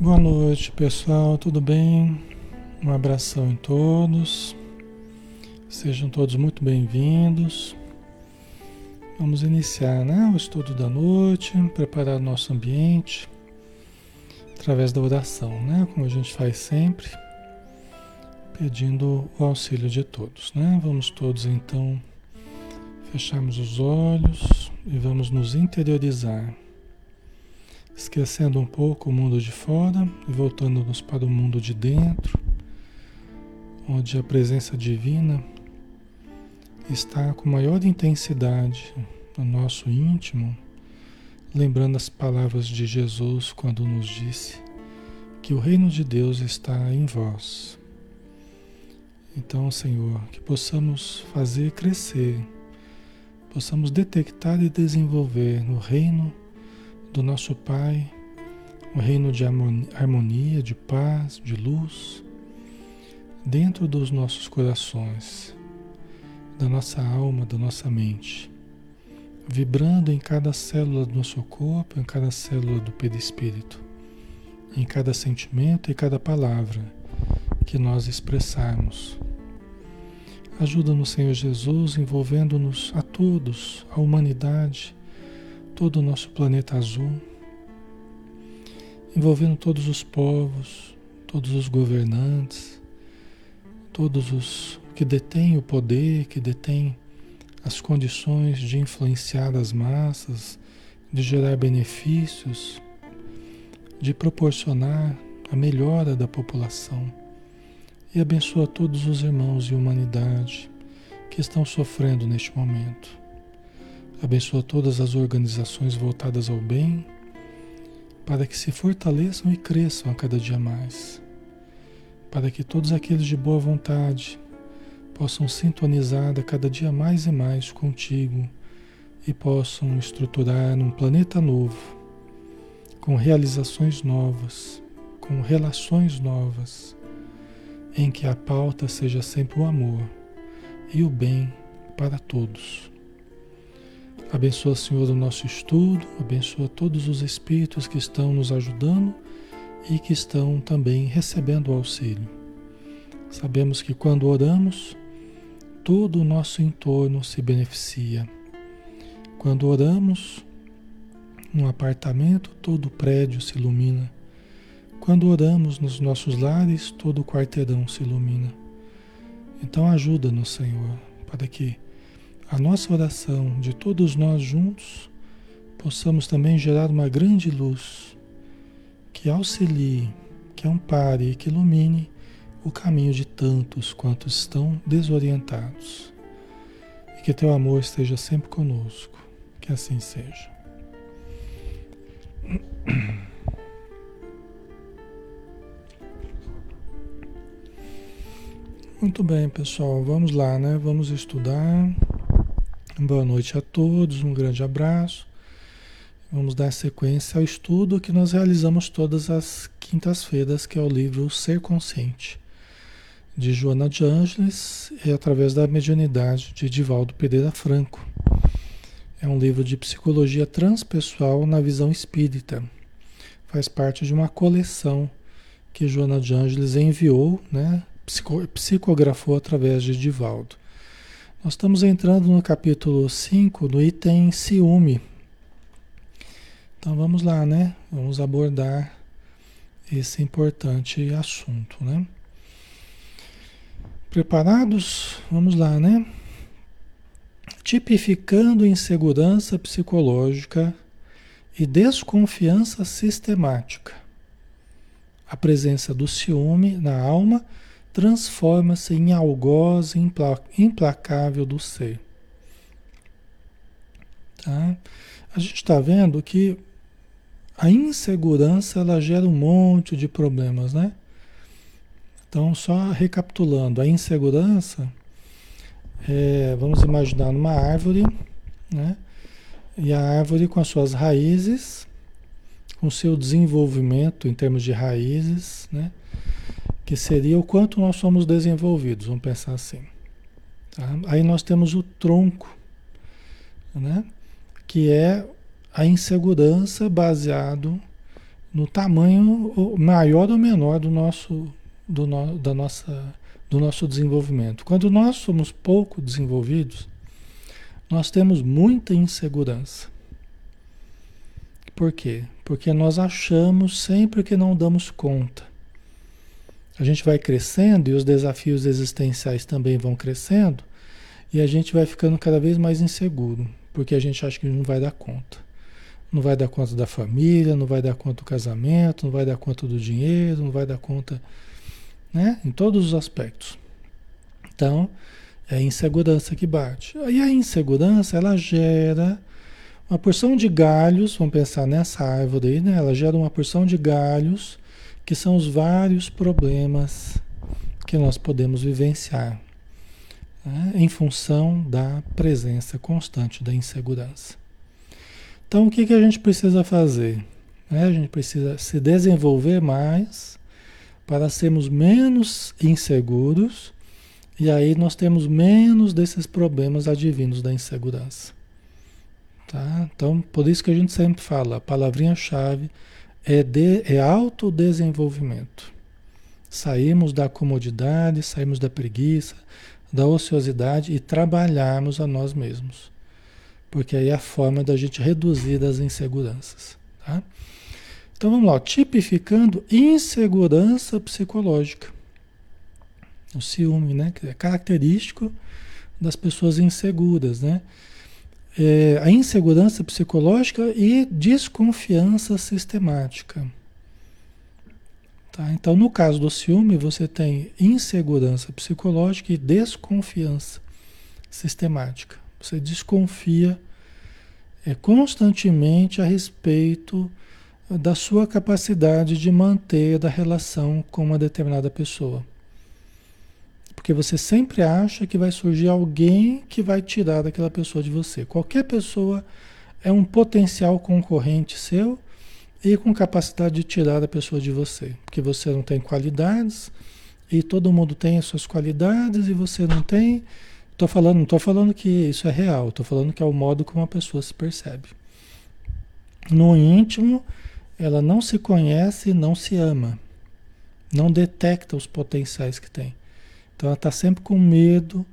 Boa noite, pessoal, tudo bem? Um abração em todos. Sejam todos muito bem-vindos. Vamos iniciar né, o estudo da noite, preparar nosso ambiente através da oração, né, como a gente faz sempre, pedindo o auxílio de todos. Né? Vamos todos então fecharmos os olhos e vamos nos interiorizar esquecendo um pouco o mundo de fora e voltando-nos para o mundo de dentro, onde a presença divina está com maior intensidade no nosso íntimo, lembrando as palavras de Jesus quando nos disse que o reino de Deus está em vós. Então, Senhor, que possamos fazer crescer, possamos detectar e desenvolver no reino do nosso Pai, um reino de harmonia, de paz, de luz, dentro dos nossos corações, da nossa alma, da nossa mente, vibrando em cada célula do nosso corpo, em cada célula do perispírito, em cada sentimento e cada palavra que nós expressarmos. Ajuda-nos, Senhor Jesus, envolvendo-nos a todos, a humanidade, todo o nosso planeta azul, envolvendo todos os povos, todos os governantes, todos os que detêm o poder, que detêm as condições de influenciar as massas, de gerar benefícios, de proporcionar a melhora da população. E abençoa todos os irmãos e humanidade que estão sofrendo neste momento. Abençoa todas as organizações voltadas ao bem, para que se fortaleçam e cresçam a cada dia mais. Para que todos aqueles de boa vontade possam sintonizar a cada dia mais e mais contigo e possam estruturar um planeta novo, com realizações novas, com relações novas, em que a pauta seja sempre o amor e o bem para todos. Abençoa, Senhor, o nosso estudo, abençoa todos os espíritos que estão nos ajudando e que estão também recebendo o auxílio. Sabemos que quando oramos, todo o nosso entorno se beneficia. Quando oramos, um apartamento, todo o prédio se ilumina. Quando oramos nos nossos lares, todo o quarteirão se ilumina. Então ajuda-nos, Senhor, para que a nossa oração de todos nós juntos, possamos também gerar uma grande luz que auxilie, que ampare e que ilumine o caminho de tantos quantos estão desorientados. E que teu amor esteja sempre conosco. Que assim seja. Muito bem, pessoal. Vamos lá, né? Vamos estudar. Boa noite a todos, um grande abraço. Vamos dar sequência ao estudo que nós realizamos todas as quintas-feiras, que é o livro Ser Consciente, de Joana de Ângeles, e através da mediunidade de Divaldo Pereira Franco. É um livro de psicologia transpessoal na visão espírita. Faz parte de uma coleção que Joana de Ângeles enviou, né, psicografou através de Divaldo. Nós estamos entrando no capítulo 5, no item ciúme. Então vamos lá, né? Vamos abordar esse importante assunto, né? Preparados? Vamos lá, né? Tipificando insegurança psicológica e desconfiança sistemática. A presença do ciúme na alma transforma-se em algoz implacável do ser. Tá? A gente está vendo que a insegurança ela gera um monte de problemas, né? Então, só recapitulando, a insegurança, é, vamos imaginar uma árvore, né? E a árvore com as suas raízes, com seu desenvolvimento em termos de raízes, né? Que seria o quanto nós somos desenvolvidos, vamos pensar assim. Tá? Aí nós temos o tronco, né? que é a insegurança baseado no tamanho maior ou menor do nosso, do, no, da nossa, do nosso desenvolvimento. Quando nós somos pouco desenvolvidos, nós temos muita insegurança. Por quê? Porque nós achamos sempre que não damos conta. A gente vai crescendo e os desafios existenciais também vão crescendo, e a gente vai ficando cada vez mais inseguro, porque a gente acha que não vai dar conta. Não vai dar conta da família, não vai dar conta do casamento, não vai dar conta do dinheiro, não vai dar conta, né? Em todos os aspectos. Então, é a insegurança que bate. E a insegurança, ela gera uma porção de galhos, vamos pensar nessa árvore aí, né? Ela gera uma porção de galhos, que são os vários problemas que nós podemos vivenciar né? em função da presença constante da insegurança. Então, o que, que a gente precisa fazer? Né? A gente precisa se desenvolver mais para sermos menos inseguros e aí nós temos menos desses problemas advindos da insegurança. Tá? Então, por isso que a gente sempre fala, a palavrinha-chave é, de, é autodesenvolvimento. Saímos da comodidade, saímos da preguiça, da ociosidade e trabalharmos a nós mesmos. Porque aí é a forma da gente reduzir as inseguranças. Tá? Então vamos lá, tipificando insegurança psicológica. O ciúme, né? Que é característico das pessoas inseguras, né? É, a insegurança psicológica e desconfiança sistemática. Tá? Então, no caso do ciúme, você tem insegurança psicológica e desconfiança sistemática. Você desconfia é, constantemente a respeito da sua capacidade de manter a relação com uma determinada pessoa. Porque você sempre acha que vai surgir alguém que vai tirar daquela pessoa de você. Qualquer pessoa é um potencial concorrente seu e com capacidade de tirar a pessoa de você. Porque você não tem qualidades e todo mundo tem as suas qualidades e você não tem. Tô falando, não estou falando que isso é real, estou falando que é o modo como a pessoa se percebe. No íntimo, ela não se conhece e não se ama. Não detecta os potenciais que tem. Então ela está sempre com medo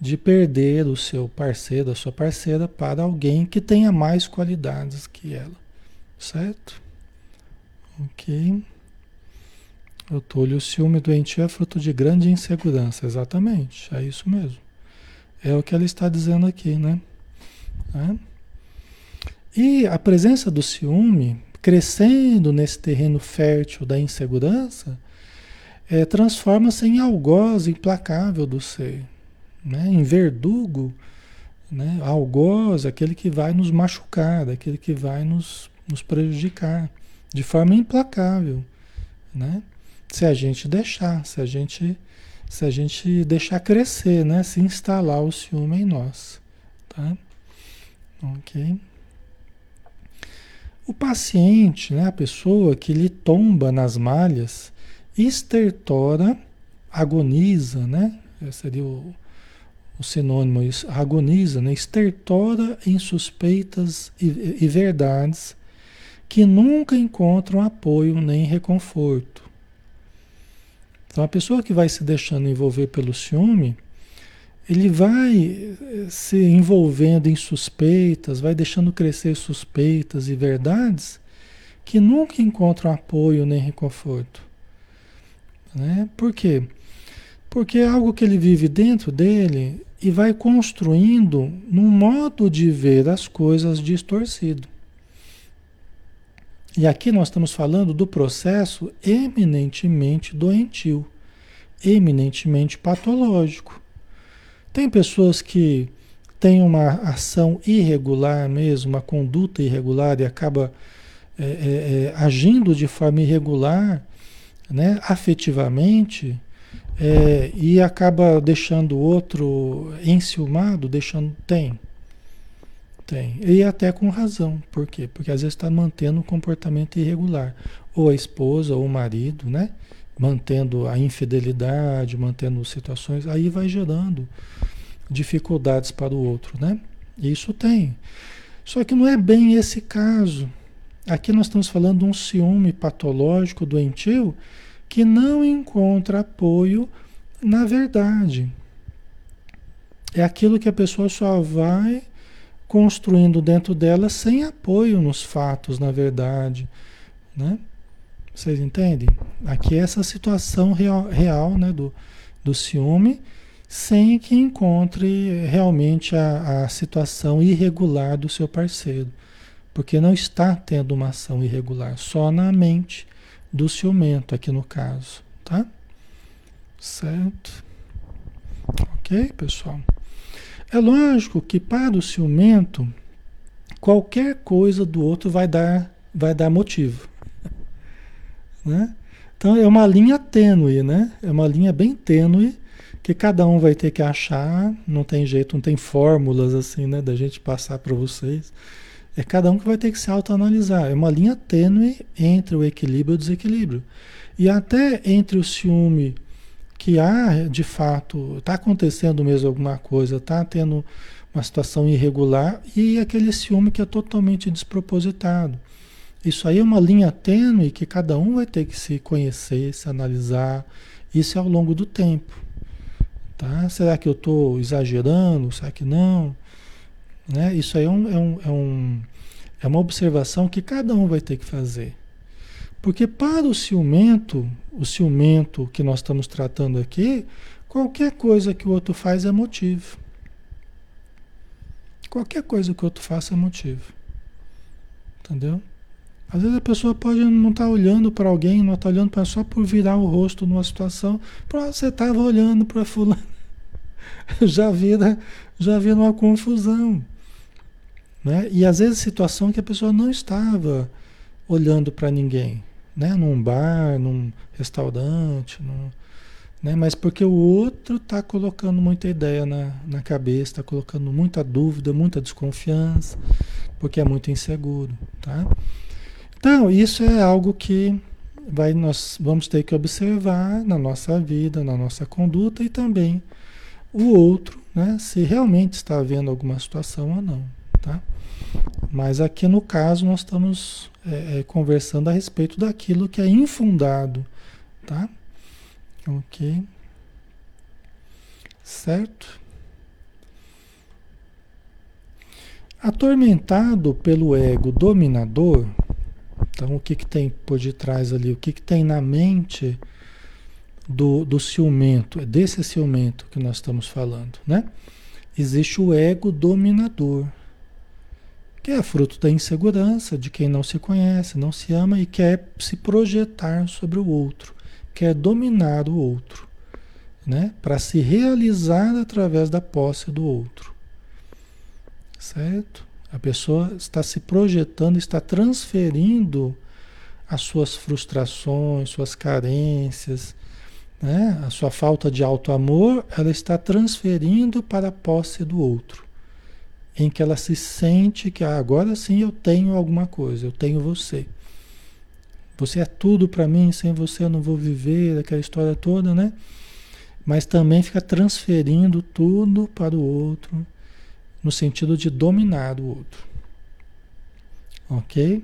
de perder o seu parceiro, a sua parceira, para alguém que tenha mais qualidades que ela. Certo? Ok. O Túlio, o ciúme doentio é fruto de grande insegurança. Exatamente, é isso mesmo. É o que ela está dizendo aqui, né? É. E a presença do ciúme, crescendo nesse terreno fértil da insegurança, é, transforma-se em algoz implacável do ser, né? em verdugo, né? algoz, aquele que vai nos machucar, aquele que vai nos, nos prejudicar de forma implacável, né? se a gente deixar, se a gente se a gente deixar crescer, né? Se instalar o ciúme em nós, tá? Ok? O paciente, né? A pessoa que lhe tomba nas malhas, estertora, agoniza, né? Esse seria o, o sinônimo, isso, agoniza, né? Estertora em suspeitas e, e verdades que nunca encontram apoio nem reconforto então a pessoa que vai se deixando envolver pelo ciúme, ele vai eh, se envolvendo em suspeitas, vai deixando crescer suspeitas e verdades que nunca encontram apoio nem reconforto. Né? Por quê? Porque é algo que ele vive dentro dele e vai construindo num modo de ver as coisas distorcido. E aqui nós estamos falando do processo eminentemente doentio, eminentemente patológico. Tem pessoas que têm uma ação irregular mesmo, uma conduta irregular e acaba é, é, agindo de forma irregular, né, afetivamente, é, e acaba deixando o outro enciumado, deixando. Tem. Tem. E até com razão. Por quê? Porque às vezes está mantendo um comportamento irregular. Ou a esposa, ou o marido, né? Mantendo a infidelidade, mantendo situações. Aí vai gerando dificuldades para o outro, né? Isso tem. Só que não é bem esse caso. Aqui nós estamos falando de um ciúme patológico, doentio, que não encontra apoio na verdade. É aquilo que a pessoa só vai construindo dentro dela sem apoio nos fatos, na verdade. Né? Vocês entendem? Aqui é essa situação real, real né, do, do ciúme, sem que encontre realmente a, a situação irregular do seu parceiro. Porque não está tendo uma ação irregular, só na mente do ciumento, aqui no caso. Tá? Certo? Ok, pessoal? É lógico que para o ciumento, qualquer coisa do outro vai dar, vai dar motivo. Né? Então é uma linha tênue, né? É uma linha bem tênue que cada um vai ter que achar, não tem jeito, não tem fórmulas assim, né, da gente passar para vocês. É cada um que vai ter que se autoanalisar. É uma linha tênue entre o equilíbrio e o desequilíbrio. E até entre o ciúme que há, de fato, está acontecendo mesmo alguma coisa, está tendo uma situação irregular, e aquele ciúme que é totalmente despropositado. Isso aí é uma linha tênue que cada um vai ter que se conhecer, se analisar, isso é ao longo do tempo. Tá? Será que eu estou exagerando? Será que não? Né? Isso aí é, um, é, um, é, um, é uma observação que cada um vai ter que fazer. Porque para o ciumento, o ciumento que nós estamos tratando aqui, qualquer coisa que o outro faz é motivo. Qualquer coisa que o outro faça é motivo. Entendeu? Às vezes a pessoa pode não estar tá olhando para alguém, não estar tá olhando para só por virar o rosto numa situação. Pronto, você estava olhando para fulano. já vira, já vira uma confusão. Né? E às vezes situação que a pessoa não estava olhando para ninguém, né? num bar, num restaurante, num, né? mas porque o outro está colocando muita ideia na, na cabeça, está colocando muita dúvida, muita desconfiança, porque é muito inseguro. Tá? Então, isso é algo que vai, nós vamos ter que observar na nossa vida, na nossa conduta e também o outro, né, se realmente está havendo alguma situação ou não. Tá? Mas aqui no caso nós estamos é, é, conversando a respeito daquilo que é infundado. Tá? Ok. Certo? Atormentado pelo ego dominador, então, o que, que tem por detrás ali? O que, que tem na mente do, do ciumento? É desse ciumento que nós estamos falando, né? Existe o ego dominador, que é fruto da insegurança de quem não se conhece, não se ama e quer se projetar sobre o outro, quer dominar o outro, né? Para se realizar através da posse do outro. Certo? A pessoa está se projetando, está transferindo as suas frustrações, suas carências, né? a sua falta de auto-amor, ela está transferindo para a posse do outro. Em que ela se sente que ah, agora sim eu tenho alguma coisa, eu tenho você. Você é tudo para mim, sem você eu não vou viver, aquela história toda, né? Mas também fica transferindo tudo para o outro no sentido de dominar o outro. Ok?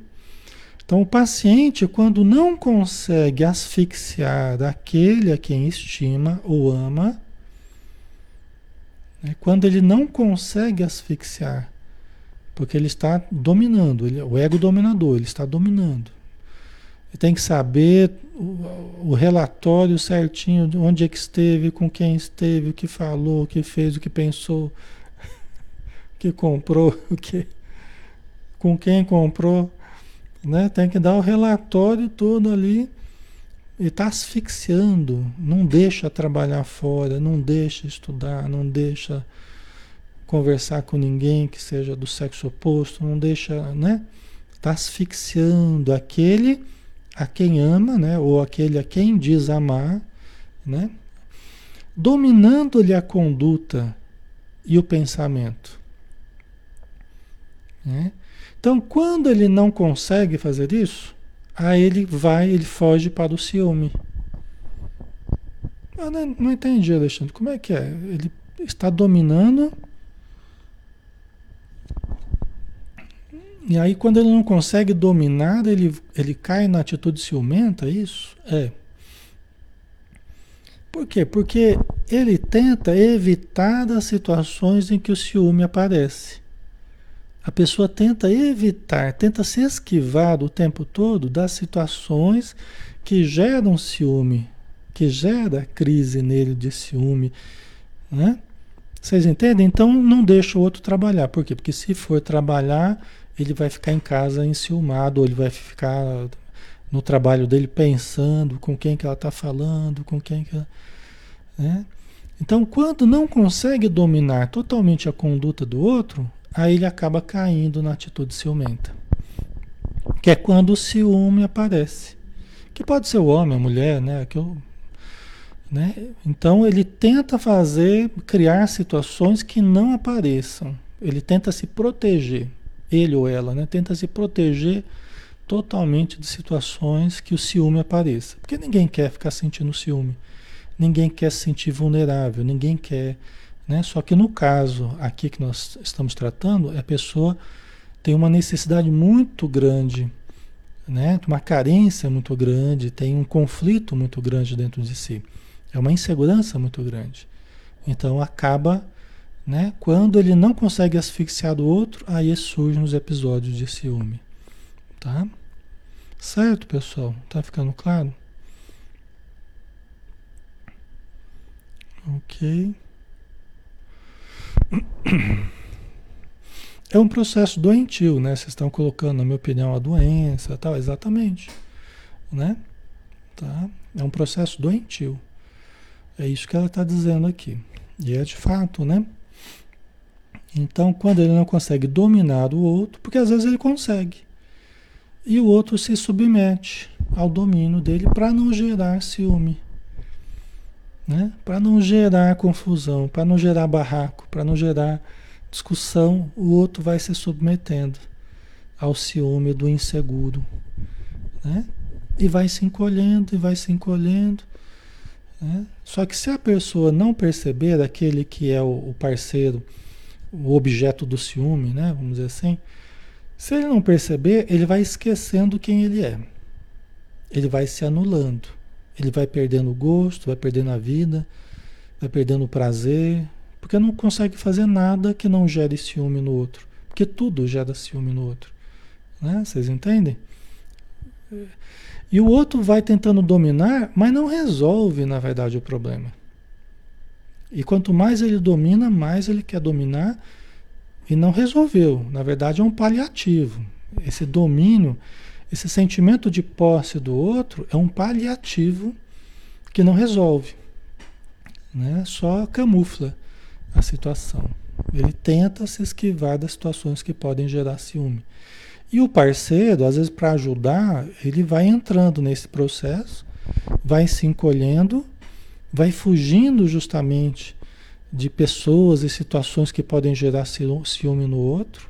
Então, o paciente, quando não consegue asfixiar aquele a quem estima ou ama, né, quando ele não consegue asfixiar, porque ele está dominando, ele, o ego dominador, ele está dominando. Ele tem que saber o, o relatório certinho de onde é que esteve, com quem esteve, o que falou, o que fez, o que pensou que comprou, que, com quem comprou, né? Tem que dar o relatório todo ali e está asfixiando, não deixa trabalhar fora, não deixa estudar, não deixa conversar com ninguém que seja do sexo oposto, não deixa, né? Está asfixiando aquele a quem ama, né? Ou aquele a quem diz amar, né? Dominando-lhe a conduta e o pensamento. Né? Então, quando ele não consegue fazer isso, aí ele vai, ele foge para o ciúme. Eu não, não entendi, Alexandre. Como é que é? Ele está dominando. E aí, quando ele não consegue dominar, ele, ele cai na atitude ciumenta, é isso? É. Por quê? Porque ele tenta evitar as situações em que o ciúme aparece. A pessoa tenta evitar, tenta se esquivar o tempo todo das situações que geram ciúme, que gera crise nele de ciúme, né? Vocês entendem? Então não deixa o outro trabalhar. Por quê? Porque se for trabalhar, ele vai ficar em casa enciumado, ou ele vai ficar no trabalho dele pensando com quem que ela está falando, com quem que ela, né? Então, quando não consegue dominar totalmente a conduta do outro, aí ele acaba caindo na atitude ciumenta. Que é quando o ciúme aparece. Que pode ser o homem, a mulher, né? Que eu, né? Então ele tenta fazer, criar situações que não apareçam. Ele tenta se proteger, ele ou ela, né? Tenta se proteger totalmente de situações que o ciúme apareça. Porque ninguém quer ficar sentindo ciúme. Ninguém quer se sentir vulnerável, ninguém quer. Né? Só que no caso aqui que nós estamos tratando, a pessoa tem uma necessidade muito grande, né? uma carência muito grande, tem um conflito muito grande dentro de si. É uma insegurança muito grande. Então acaba, né? Quando ele não consegue asfixiar do outro, aí surgem os episódios de ciúme, tá? Certo, pessoal? Tá ficando claro? Ok. É um processo doentio, né? Vocês estão colocando, na minha opinião, a doença, tal, exatamente, né? Tá? É um processo doentio. É isso que ela está dizendo aqui. E é de fato, né? Então, quando ele não consegue dominar o outro, porque às vezes ele consegue, e o outro se submete ao domínio dele para não gerar ciúme, né? para não gerar confusão, para não gerar barraco, para não gerar discussão, o outro vai se submetendo ao ciúme do inseguro. Né? E vai se encolhendo, e vai se encolhendo, né? Só que se a pessoa não perceber aquele que é o, parceiro, o objeto do ciúme, né? vamos dizer assim, se ele não perceber, ele vai esquecendo quem ele é. Ele vai se anulando. Ele vai perdendo o gosto, vai perdendo a vida, vai perdendo o prazer, porque não consegue fazer nada que não gere ciúme no outro. Porque tudo gera ciúme no outro. Né? Vocês entendem? E o outro vai tentando dominar, mas não resolve, na verdade, o problema. E quanto mais ele domina, mais ele quer dominar e não resolveu. Na verdade, é um paliativo. Esse domínio, esse sentimento de posse do outro é um paliativo que não resolve. Né? Só camufla a situação. Ele tenta se esquivar das situações que podem gerar ciúme. E o parceiro, às vezes, para ajudar, ele vai entrando nesse processo, vai se encolhendo, vai fugindo justamente de pessoas e situações que podem gerar ciúme no outro,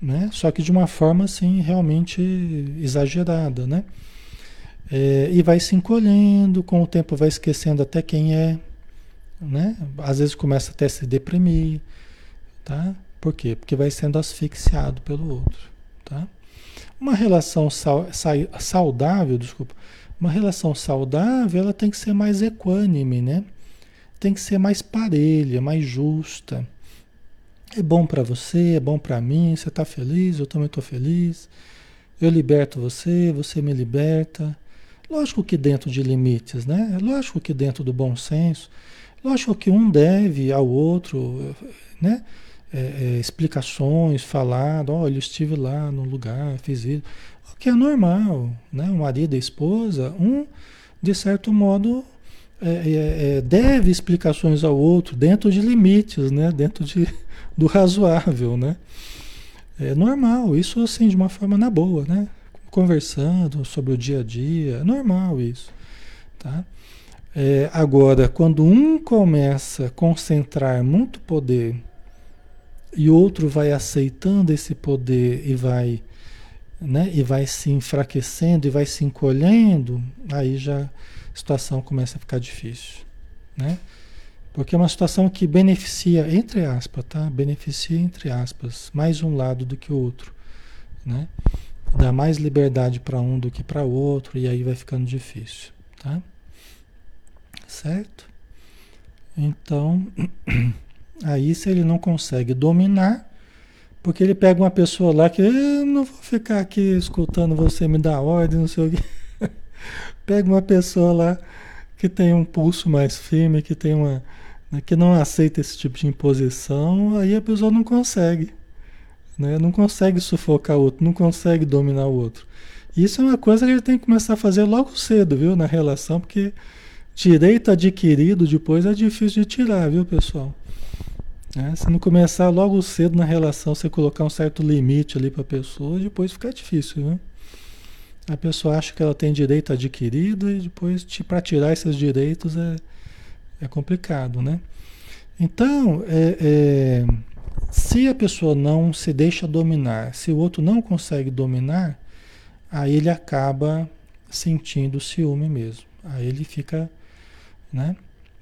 né? Só que de uma forma assim realmente exagerada, né? É, e vai se encolhendo, com o tempo vai esquecendo até quem é, né? Às vezes começa até a se deprimir, tá? Por quê? Porque vai sendo asfixiado pelo outro. Tá? Uma relação saudável, desculpa, uma relação saudável ela tem que ser mais equânime, né? Tem que ser mais parelha, mais justa. É bom para você, é bom para mim, você está feliz, eu também estou feliz. Eu liberto você, você me liberta. Lógico que dentro de limites, né? Lógico que dentro do bom senso. Lógico que um deve ao outro, né? é, é, explicações, falado, olha, eu estive lá no lugar, fiz isso. O que é normal, né? O marido e a esposa, um, de certo modo, é, é, é, deve explicações ao outro dentro de limites, né? Dentro de, do razoável, né? É normal, isso assim, de uma forma na boa, né? Conversando sobre o dia a dia, é normal isso, tá? É, agora, quando um começa a concentrar muito poder e outro vai aceitando esse poder e vai, né, e vai se enfraquecendo e vai se encolhendo, aí já a situação começa a ficar difícil, né? Porque é uma situação que beneficia, entre aspas, tá? Beneficia, entre aspas, mais um lado do que o outro. né? Dá mais liberdade para um do que para outro e aí vai ficando difícil, tá? Certo? Então, aí se ele não consegue dominar, porque ele pega uma pessoa lá que eu não vou ficar aqui escutando você me dar ordem, não sei o quê. pega uma pessoa lá que tem um pulso mais firme, que tem uma né, que não aceita esse tipo de imposição, aí a pessoa não consegue. Né? Não consegue sufocar o outro, não consegue dominar o outro. Isso é uma coisa que a gente tem que começar a fazer logo cedo, viu, na relação, porque direito adquirido depois é difícil de tirar, viu, pessoal? É, se não começar logo cedo na relação, você colocar um certo limite ali para a pessoa, depois fica difícil, viu? A pessoa acha que ela tem direito adquirido e depois para tirar esses direitos é, é complicado, né? Então, é, é, se a pessoa não se deixa dominar, se o outro não consegue dominar, aí ele acaba sentindo ciúme mesmo. Aí ele fica, né,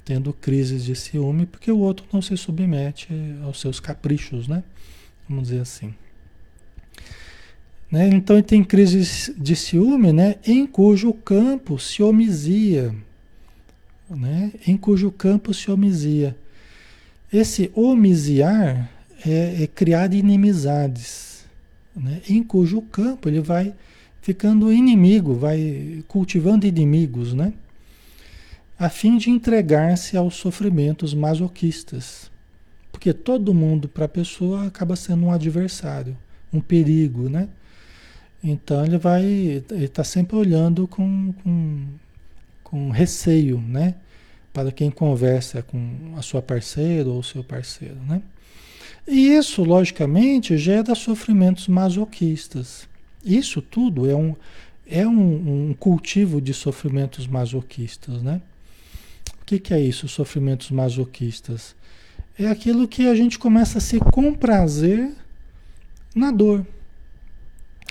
tendo crises de ciúme porque o outro não se submete aos seus caprichos, né? Vamos dizer assim. Né? Então ele tem crises de ciúme, né, em cujo campo se homizia, né? Em cujo campo se homizia. Esse homiciar é, é criar inimizades, né? em cujo campo ele vai ficando inimigo, vai cultivando inimigos, né? a fim de entregar-se aos sofrimentos masoquistas. Porque todo mundo, para a pessoa, acaba sendo um adversário, um perigo, né? Então ele vai, ele está sempre olhando com, com, com receio, né? Para quem conversa com a sua parceira ou o seu parceiro, né? E isso, logicamente, gera sofrimentos masoquistas. Isso tudo é um, é um, um cultivo de sofrimentos masoquistas, né? O que, que é isso, sofrimentos masoquistas? É aquilo que a gente começa a se comprazer na dor.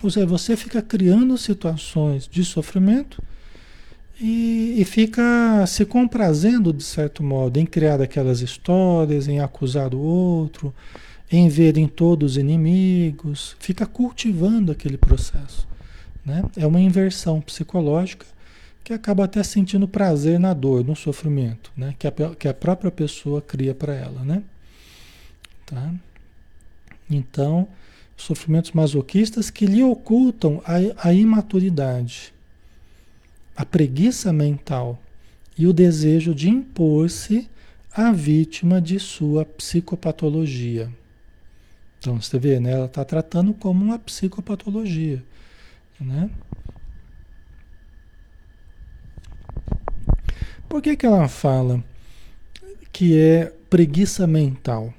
Ou seja, você fica criando situações de sofrimento e, e, fica se comprazendo, de certo modo, em criar aquelas histórias, em acusar o outro, em ver em todos inimigos, fica cultivando aquele processo. Né? É uma inversão psicológica que acaba até sentindo prazer na dor, no sofrimento, né? que, a, que a própria pessoa cria para ela. Né? Tá? Então, sofrimentos masoquistas que lhe ocultam a, a imaturidade a preguiça mental e o desejo de impor-se à vítima de sua psicopatologia. Então você vê, né? Ela está tratando como uma psicopatologia, né? Por que, que ela fala que é preguiça mental?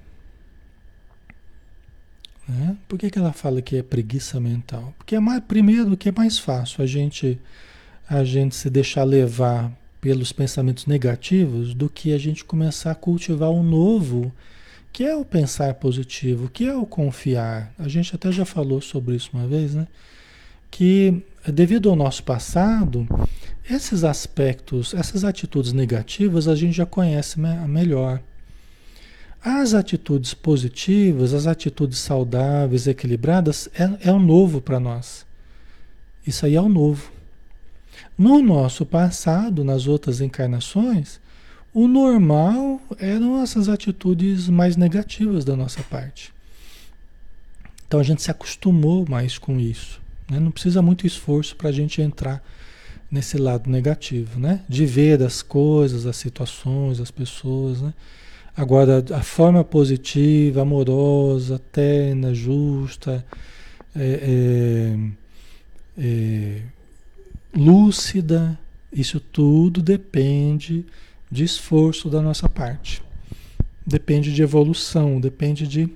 Né? Por que, que ela fala que é preguiça mental? Porque é mais, primeiro que é mais fácil a gente a gente se deixar levar pelos pensamentos negativos do que a gente começar a cultivar o novo, que é o pensar positivo, que é o confiar. A gente até já falou sobre isso uma vez, né? Que devido ao nosso passado, esses aspectos, essas atitudes negativas a gente já conhece melhor. As atitudes positivas, as atitudes saudáveis, equilibradas, é, é o novo para nós. Isso aí é o novo. No nosso passado, nas outras encarnações, o normal eram essas atitudes mais negativas da nossa parte. Então a gente se acostumou mais com isso. Né? Não precisa muito esforço para a gente entrar nesse lado negativo, né? De ver as coisas, as situações, as pessoas, né? Agora, a forma positiva, amorosa, terna, justa, é, é, é, lúcida, isso tudo depende de esforço da nossa parte. Depende de evolução, depende de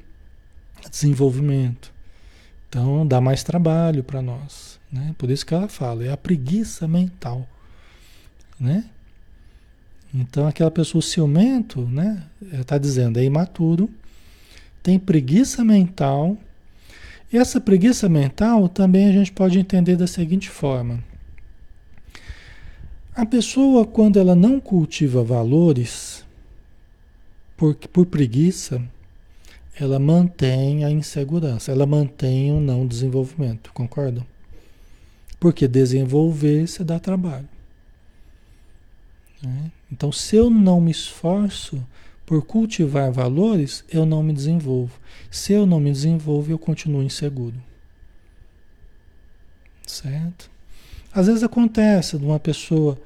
desenvolvimento. Então dá mais trabalho para nós. Né? Por isso que ela fala, é a preguiça mental. Né? Então aquela pessoa ciumento, né? Está dizendo, é imaturo, tem preguiça mental. E essa preguiça mental também a gente pode entender da seguinte forma. A pessoa, quando ela não cultiva valores, por, por preguiça, ela mantém a insegurança, ela mantém o não desenvolvimento, concordam? Porque desenvolver se dá trabalho. Né? Então, se eu não me esforço por cultivar valores, eu não me desenvolvo. Se eu não me desenvolvo, eu continuo inseguro. Certo? Às vezes acontece de uma pessoa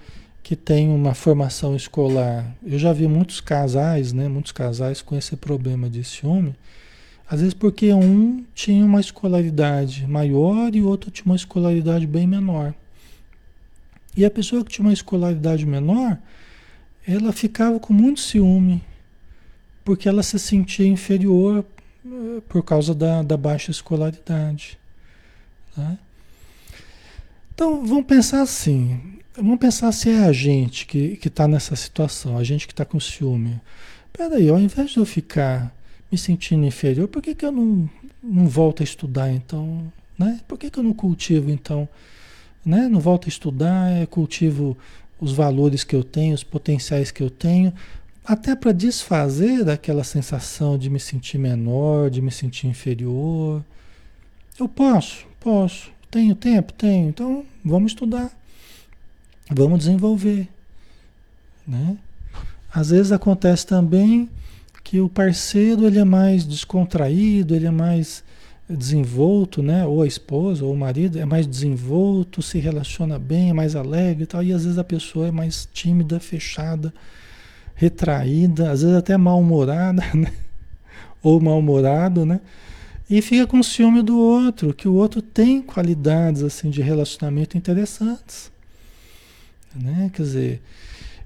que tem uma formação escolar. Eu já vi muitos casais, né, muitos casais com esse problema de ciúme. Às vezes porque um tinha uma escolaridade maior e outro tinha uma escolaridade bem menor. E a pessoa que tinha uma escolaridade menor, ela ficava com muito ciúme, porque ela se sentia inferior eh, por causa da, da baixa escolaridade. Tá? Então vamos pensar assim, Vamos pensar se é a gente que está nessa situação, a gente que está com ciúme. Peraí, ao invés de eu ficar me sentindo inferior, por que, que eu não, não volto a estudar então? Né? Por que, que eu não cultivo então? Né? Não volto a estudar, cultivo os valores que eu tenho, os potenciais que eu tenho, até para desfazer daquela sensação de me sentir menor, de me sentir inferior. Eu posso, posso. Tenho tempo? Tenho. Então vamos estudar. Vamos desenvolver, né? Às vezes acontece também que o parceiro ele é mais descontraído, ele é mais desenvolto, né? Ou a esposa ou o marido é mais desenvolto, se relaciona bem, é mais alegre e tal. E às vezes a pessoa é mais tímida, fechada, retraída, às vezes até mal-humorada, né? Ou mal-humorado, né? E fica com ciúme do outro, que o outro tem qualidades assim de relacionamento interessantes. Né? Quer dizer,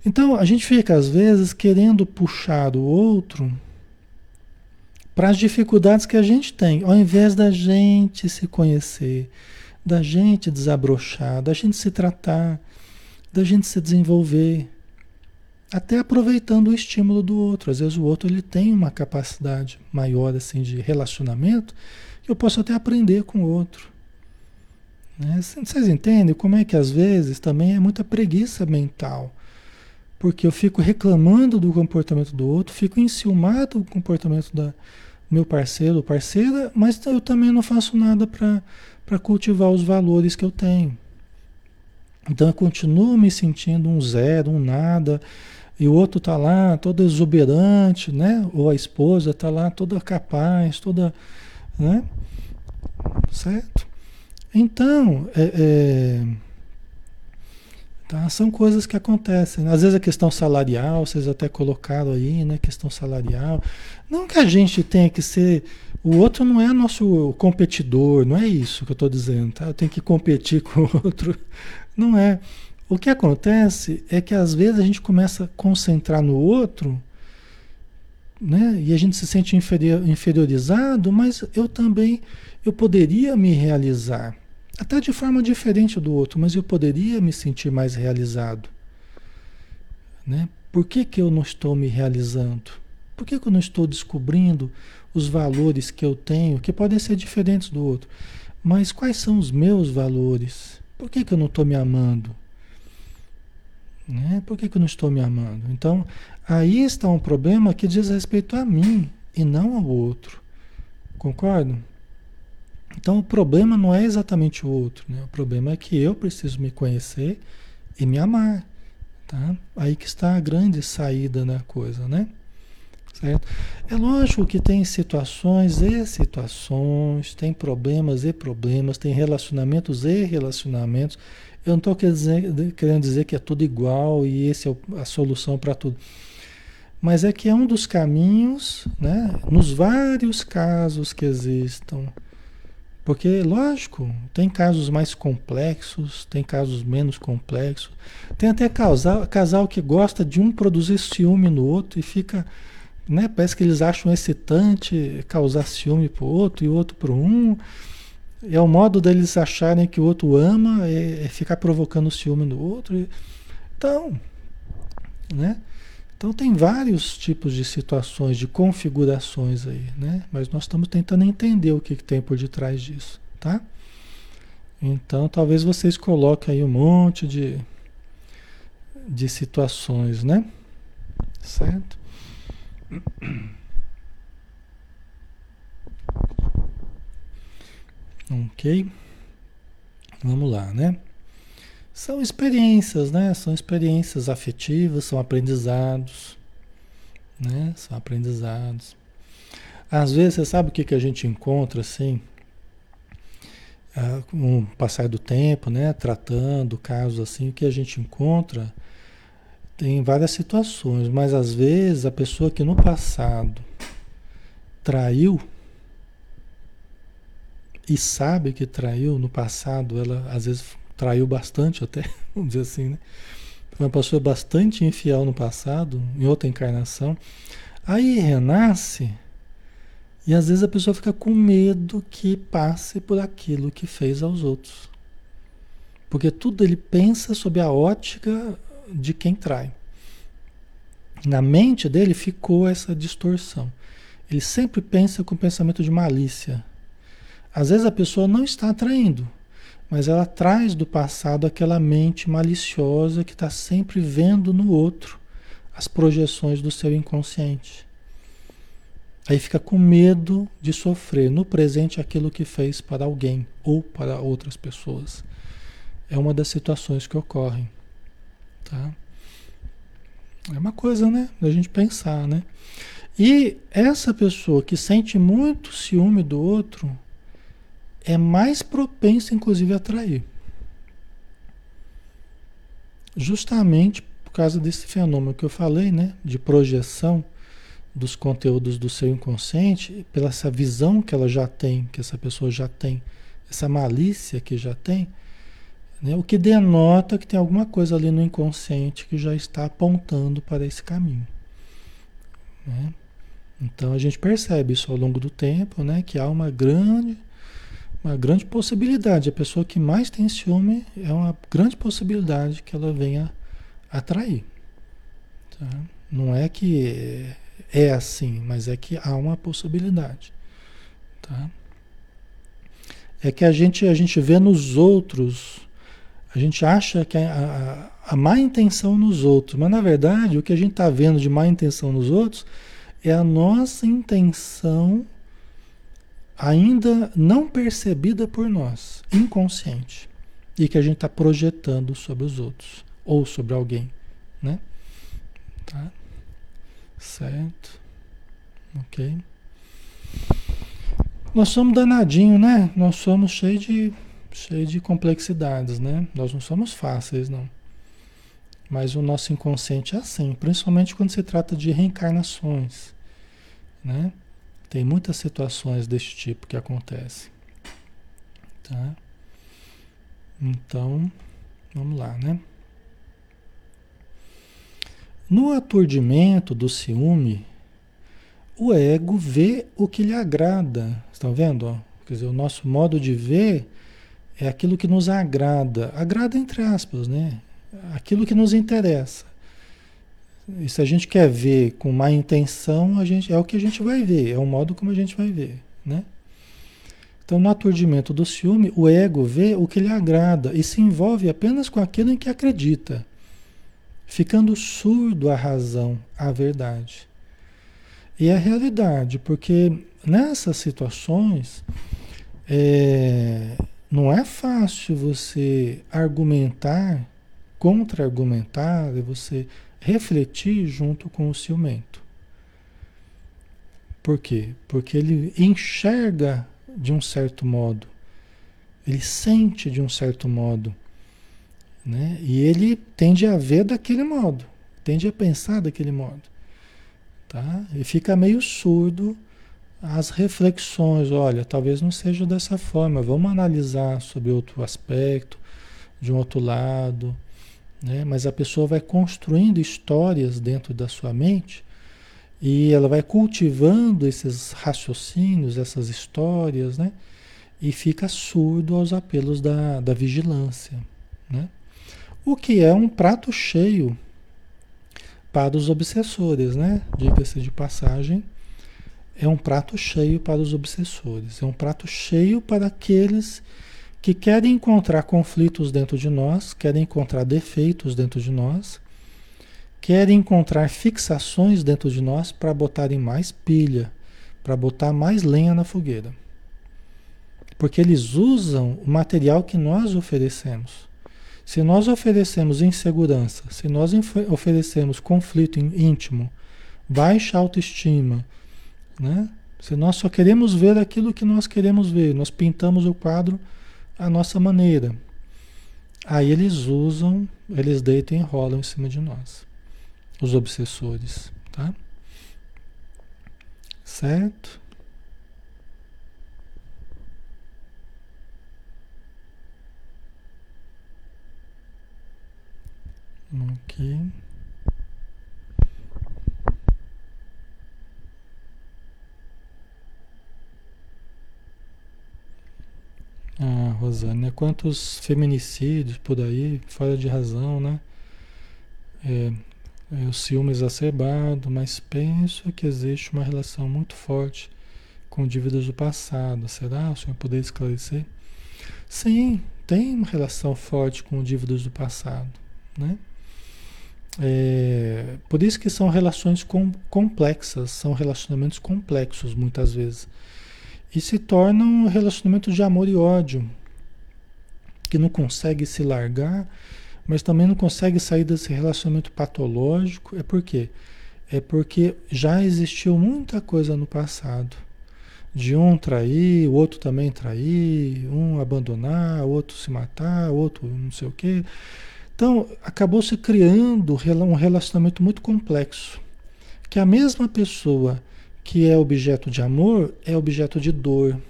então a gente fica às vezes querendo puxar o outro para as dificuldades que a gente tem, ao invés da gente se conhecer, da gente desabrochar, da gente se tratar, da gente se desenvolver, até aproveitando o estímulo do outro. Às vezes o outro ele tem uma capacidade maior assim de relacionamento, que eu posso até aprender com o outro. Né? Vocês entendem como é que às vezes também é muita preguiça mental. Porque eu fico reclamando do comportamento do outro, fico enciumado do comportamento da meu parceiro ou parceira, mas eu também não faço nada para cultivar os valores que eu tenho. Então eu continuo me sentindo um zero, um nada, e o outro está lá todo exuberante, né? Ou a esposa está lá toda capaz, toda, né? Certo? Então, é, é, tá? são coisas que acontecem. Às vezes a questão salarial, vocês até colocaram aí, né? Questão salarial. Não que a gente tenha que ser. O outro não é nosso competidor, não é isso que eu estou dizendo, tá? Eu tenho que competir com o outro. Não é. O que acontece é que às vezes a gente começa a concentrar no outro, né? E a gente se sente inferior, inferiorizado, mas eu também eu poderia me realizar, até de forma diferente do outro, mas eu poderia me sentir mais realizado. Né? Por que, que eu não estou me realizando? Por que, que eu não estou descobrindo os valores que eu tenho, que podem ser diferentes do outro? Mas quais são os meus valores? Por que, que eu não estou me amando? Né? Por que, que eu não estou me amando? Então, aí está um problema que diz respeito a mim e não ao outro. Concordam? Então o problema não é exatamente o outro, né? O problema é que eu preciso me conhecer e me amar, tá? Aí que está a grande saída na coisa, né? Certo? É lógico que tem situações e situações, tem problemas e problemas, tem relacionamentos e relacionamentos. Eu não estou querendo dizer que é tudo igual e esse é a solução para tudo. Mas é que é um dos caminhos, né? Nos vários casos que existam, porque, lógico, tem casos mais complexos, tem casos menos complexos. Tem até casal, casal que gosta de um produzir ciúme no outro e fica. Né, parece que eles acham excitante causar ciúme para o outro e o outro para um. É o modo deles acharem que o outro ama, é, é ficar provocando ciúme no outro. Então, né? Então tem vários tipos de situações, de configurações aí, né? Mas nós estamos tentando entender o que, que tem por detrás disso, tá? Então talvez vocês coloquem aí um monte de, de situações, né? Certo? Ok? Vamos lá, né? São experiências, né? São experiências afetivas, são aprendizados, né? São aprendizados. Às vezes, você sabe o que, que a gente encontra assim? Ah, com o passar do tempo, né? Tratando casos assim, o que a gente encontra tem várias situações, mas às vezes a pessoa que no passado traiu e sabe que traiu no passado, ela às vezes traiu bastante até, vamos dizer assim, né? Foi uma pessoa bastante infiel no passado, em outra encarnação. Aí renasce e às vezes a pessoa fica com medo que passe por aquilo que fez aos outros. Porque tudo ele pensa sob a ótica de quem trai. Na mente dele ficou essa distorção. Ele sempre pensa com pensamento de malícia. Às vezes a pessoa não está traindo, mas ela traz do passado aquela mente maliciosa que está sempre vendo no outro as projeções do seu inconsciente. Aí fica com medo de sofrer no presente aquilo que fez para alguém ou para outras pessoas. É uma das situações que ocorrem. Tá? É uma coisa, né? Da gente pensar, né? E essa pessoa que sente muito ciúme do outro, é mais propenso, inclusive, a trair. Justamente por causa desse fenômeno que eu falei, né? De projeção dos conteúdos do seu inconsciente, pela essa visão que ela já tem, que essa pessoa já tem, essa malícia que já tem, né? o que denota que tem alguma coisa ali no inconsciente que já está apontando para esse caminho. Né? Então a gente percebe isso ao longo do tempo, né? que há uma grande uma grande possibilidade. A pessoa que mais tem ciúme é uma grande possibilidade que ela venha atrair. Tá? Não é que é assim, mas é que há uma possibilidade. Tá? É que a gente, a gente vê nos outros, a gente acha que a, a, a má intenção nos outros, mas na verdade o que a gente está vendo de má intenção nos outros é a nossa intenção ainda não percebida por nós, inconsciente, e que a gente está projetando sobre os outros ou sobre alguém, né? Tá? Certo? Ok? Nós somos danadinho, né? Nós somos cheios de, cheio de complexidades, né? Nós não somos fáceis, não. Mas o nosso inconsciente é assim, principalmente quando se trata de reencarnações, né? Tem muitas situações deste tipo que acontecem. Tá? Então, vamos lá, né? No aturdimento do ciúme, o ego vê o que lhe agrada. Estão vendo? Quer dizer, o nosso modo de ver é aquilo que nos agrada. Agrada entre aspas, né? Aquilo que nos interessa. E se a gente quer ver com má intenção, a gente, é o que a gente vai ver, é o modo como a gente vai ver, né? Então, no aturdimento do ciúme, o ego vê o que lhe agrada e se envolve apenas com aquilo em que acredita, ficando surdo à razão, à verdade. E à realidade, porque nessas situações é, não é fácil você argumentar, contra-argumentar, você refletir junto com o ciumento. Por quê? Porque ele enxerga de um certo modo, ele sente de um certo modo, né? E ele tende a ver daquele modo, tende a pensar daquele modo, tá? E fica meio surdo às reflexões, olha, talvez não seja dessa forma, vamos analisar sobre outro aspecto, de um outro lado, né? Mas a pessoa vai construindo histórias dentro da sua mente e ela vai cultivando esses raciocínios, essas histórias, né? E fica surdo aos apelos da, da vigilância, né? O que é um prato cheio para os obsessores, né? Diga-se de passagem, é um prato cheio para os obsessores, é um prato cheio para aqueles que querem encontrar conflitos dentro de nós, querem encontrar defeitos dentro de nós, querem encontrar fixações dentro de nós para botarem mais pilha, para botar mais lenha na fogueira. Porque eles usam o material que nós oferecemos. Se nós oferecemos insegurança, se nós oferecemos conflito íntimo, baixa autoestima, né? se nós só queremos ver aquilo que nós queremos ver, nós pintamos o quadro à nossa maneira. Aí eles usam, eles deitam e enrolam em cima de nós, os obsessores, tá? Certo? Ok. Ah, Rosane, né? quantos feminicídios por aí, fora de razão, né? É, é, o ciúme exacerbado, mas penso que existe uma relação muito forte com dívidas do passado. Será? O senhor poderia esclarecer? Sim, tem uma relação forte com dívidas do passado, né? É, por isso que são relações com, complexas, são relacionamentos complexos muitas vezes. E se tornam um relacionamento de amor e ódio, que não consegue se largar, mas também não consegue sair desse relacionamento patológico. É por quê? É porque já existiu muita coisa no passado. De um trair, o outro também trair, um abandonar, o outro se matar, o outro não sei o quê. Então, acabou se criando um relacionamento muito complexo. Que a mesma pessoa que é objeto de amor é objeto de dor.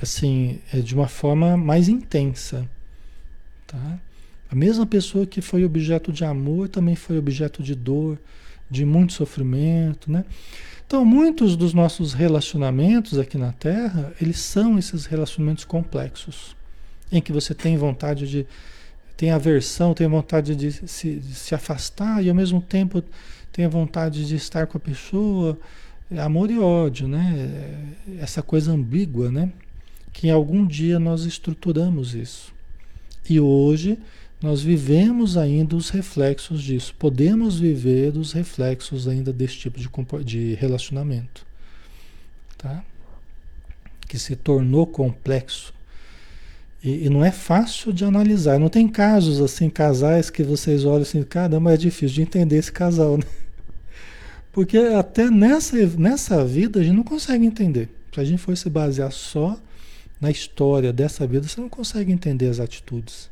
Assim, é de uma forma mais intensa. Tá? A mesma pessoa que foi objeto de amor também foi objeto de dor, de muito sofrimento, né? Então, muitos dos nossos relacionamentos aqui na Terra, eles são esses relacionamentos complexos em que você tem vontade de. tem aversão, tem vontade de se, de se afastar e ao mesmo tempo tem a vontade de estar com a pessoa. Amor e ódio, né? Essa coisa ambígua, né? Que em algum dia nós estruturamos isso. E hoje nós vivemos ainda os reflexos disso. Podemos viver os reflexos ainda desse tipo de, de relacionamento. Tá? Que se tornou complexo e, e, não é fácil de analisar. Não tem casos assim, casais que vocês olham assim, caramba, é difícil de entender esse casal, né? Porque até nessa, nessa vida a gente não consegue entender. Se a gente for se basear só na história dessa vida, você não consegue entender as atitudes.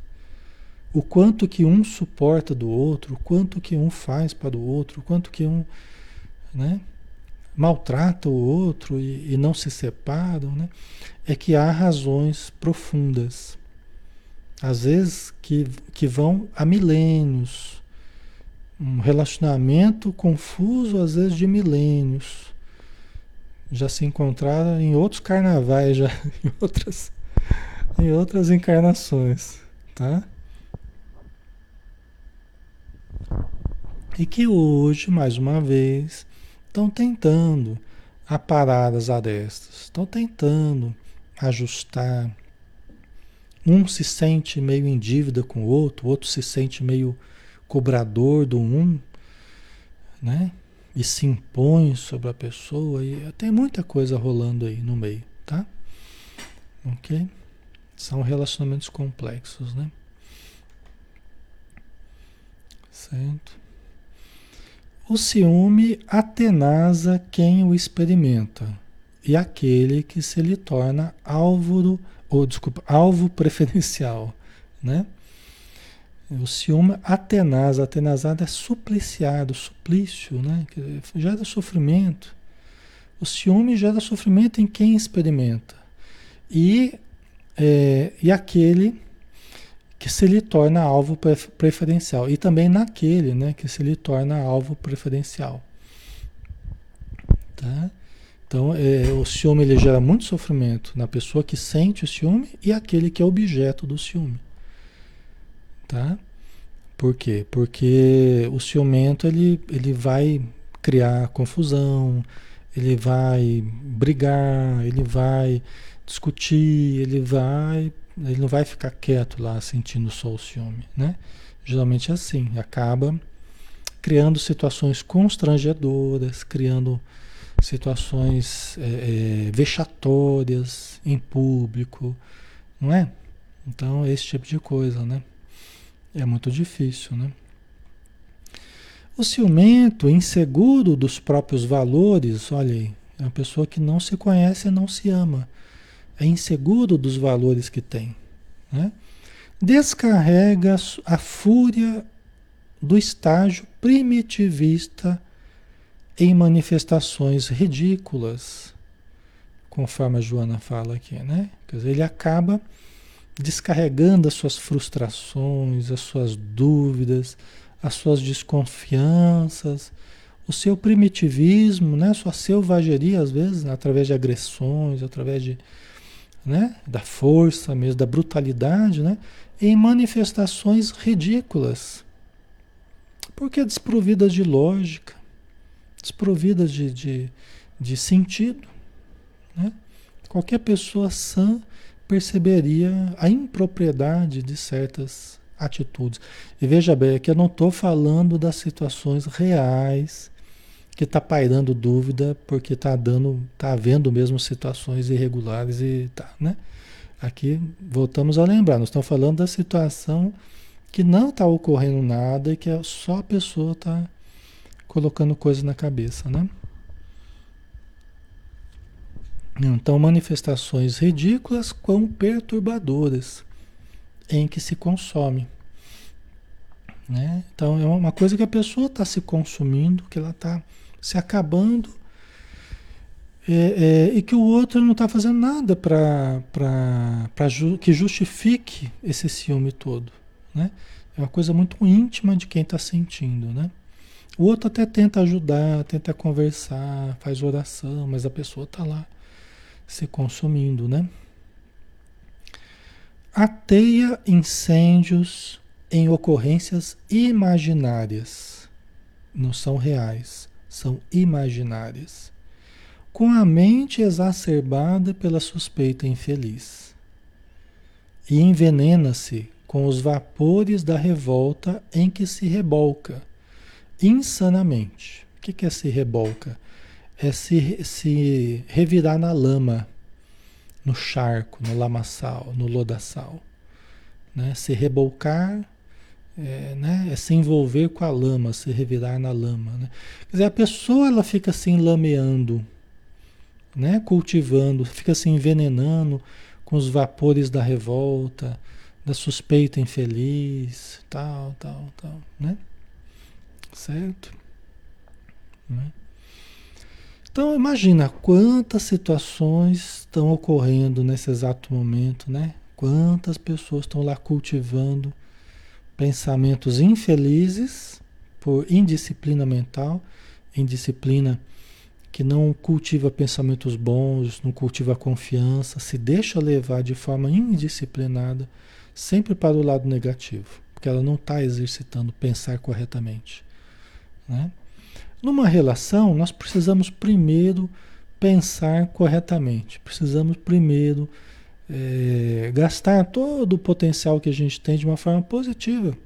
O quanto que um suporta do outro, o quanto que um faz para o outro, o quanto que um né, maltrata o outro e, e não se separam, né? é que há razões profundas, às vezes que, que vão a milênios, um relacionamento confuso, às vezes de milênios. Já se encontraram em outros carnavais, já em outras, em outras encarnações, tá? E que hoje, mais uma vez, estão tentando aparar as arestas, estão tentando ajustar. Um se sente meio em dívida com o outro, o outro se sente meio cobrador do um, né? E se impõe sobre a pessoa. E tem muita coisa rolando aí no meio, tá? Ok? São relacionamentos complexos, né? Certo? O ciúme atenasa quem o experimenta e aquele que se lhe torna alvo, ou desculpa, alvo preferencial, né? O ciúme atenaz, atenazado é supliciado, suplício, né? Gera sofrimento. O ciúme gera sofrimento em quem experimenta. E, é, e aquele que se lhe torna alvo preferencial. E também naquele né, que se lhe torna alvo preferencial. Tá? Então, é, o ciúme ele gera muito sofrimento na pessoa que sente o ciúme e aquele que é objeto do ciúme. Tá? Por quê? Porque o ciumento ele, ele vai criar confusão, ele vai brigar, ele vai discutir, ele vai, ele não vai ficar quieto lá sentindo só o ciúme, né? Geralmente é assim, acaba criando situações constrangedoras, criando situações é, é, vexatórias em público, não é? Então, esse tipo de coisa, né? É muito difícil, né? O ciumento, inseguro dos próprios valores, olha aí, é uma pessoa que não se conhece e não se ama. É inseguro dos valores que tem. Né? Descarrega a fúria do estágio primitivista em manifestações ridículas, conforme a Joana fala aqui, né? Quer dizer, ele acaba descarregando as suas frustrações, as suas dúvidas, as suas desconfianças, o seu primitivismo, né? sua selvageria, às vezes, através de agressões, através de, né? da força mesmo, da brutalidade, né? em manifestações ridículas. Porque desprovidas de lógica, desprovidas de, de, de sentido. Né? Qualquer pessoa sã perceberia a impropriedade de certas atitudes. E veja bem, aqui eu não estou falando das situações reais que está pairando dúvida porque está dando, está havendo mesmo situações irregulares e tá, né? Aqui voltamos a lembrar, nós estamos falando da situação que não está ocorrendo nada e que é só a pessoa está colocando coisas na cabeça, né? Então, manifestações ridículas quão perturbadoras em que se consome. Né? Então, é uma coisa que a pessoa está se consumindo, que ela está se acabando, é, é, e que o outro não está fazendo nada para ju que justifique esse ciúme todo. Né? É uma coisa muito íntima de quem está sentindo. Né? O outro até tenta ajudar, tenta conversar, faz oração, mas a pessoa está lá se consumindo, né? Ateia incêndios em ocorrências imaginárias. Não são reais, são imaginárias. Com a mente exacerbada pela suspeita infeliz. E envenena-se com os vapores da revolta em que se rebolca insanamente. O que é se rebolca? É se, se revirar na lama, no charco, no lamaçal, no lodaçal. Né? Se rebolcar é, né? é se envolver com a lama, se revirar na lama. Né? Quer dizer, a pessoa ela fica se assim, lameando, né? cultivando, fica se envenenando com os vapores da revolta, da suspeita infeliz, tal, tal, tal, né? Certo? Né? Então imagina quantas situações estão ocorrendo nesse exato momento, né? Quantas pessoas estão lá cultivando pensamentos infelizes por indisciplina mental, indisciplina que não cultiva pensamentos bons, não cultiva confiança, se deixa levar de forma indisciplinada, sempre para o lado negativo, porque ela não está exercitando pensar corretamente. Né? Numa relação, nós precisamos primeiro pensar corretamente, precisamos primeiro é, gastar todo o potencial que a gente tem de uma forma positiva.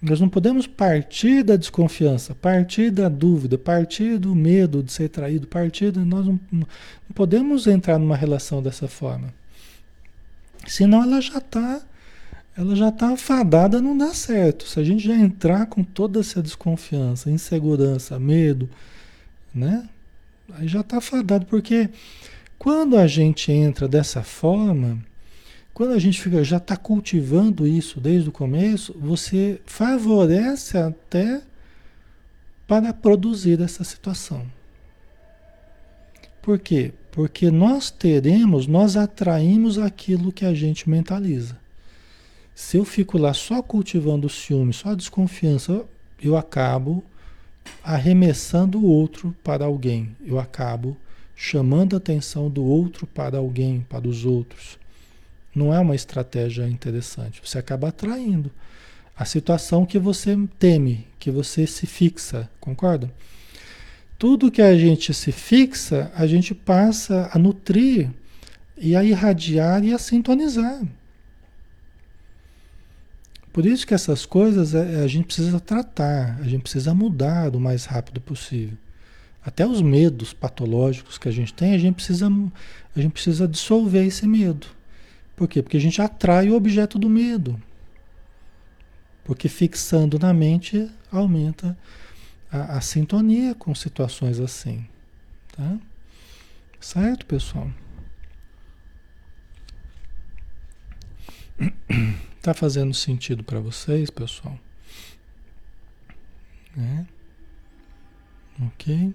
Nós não podemos partir da desconfiança, partir da dúvida, partir do medo de ser traído, partir nós não, não podemos entrar numa relação dessa forma. Senão ela já está ela já está fadada não dar certo. Se a gente já entrar com toda essa desconfiança, insegurança, medo, né? Aí já está fadado, porque quando a gente entra dessa forma, quando a gente fica, já está cultivando isso desde o começo, você favorece até para produzir essa situação. Por quê? Porque nós teremos, nós atraímos aquilo que a gente mentaliza. Se eu fico lá só cultivando ciúme, só desconfiança, eu acabo arremessando o outro para alguém. Eu acabo chamando a atenção do outro para alguém, para os outros. Não é uma estratégia interessante. Você acaba atraindo a situação que você teme, que você se fixa, concorda? Tudo que a gente se fixa, a gente passa a nutrir e a irradiar e a sintonizar. Por isso que essas coisas é, a gente precisa tratar, a gente precisa mudar o mais rápido possível. Até os medos patológicos que a gente tem, a gente precisa, a gente precisa dissolver esse medo. Por quê? Porque a gente atrai o objeto do medo. Porque fixando na mente aumenta a, a sintonia com situações assim. Tá? Certo, pessoal? Tá fazendo sentido para vocês, pessoal? É. Ok.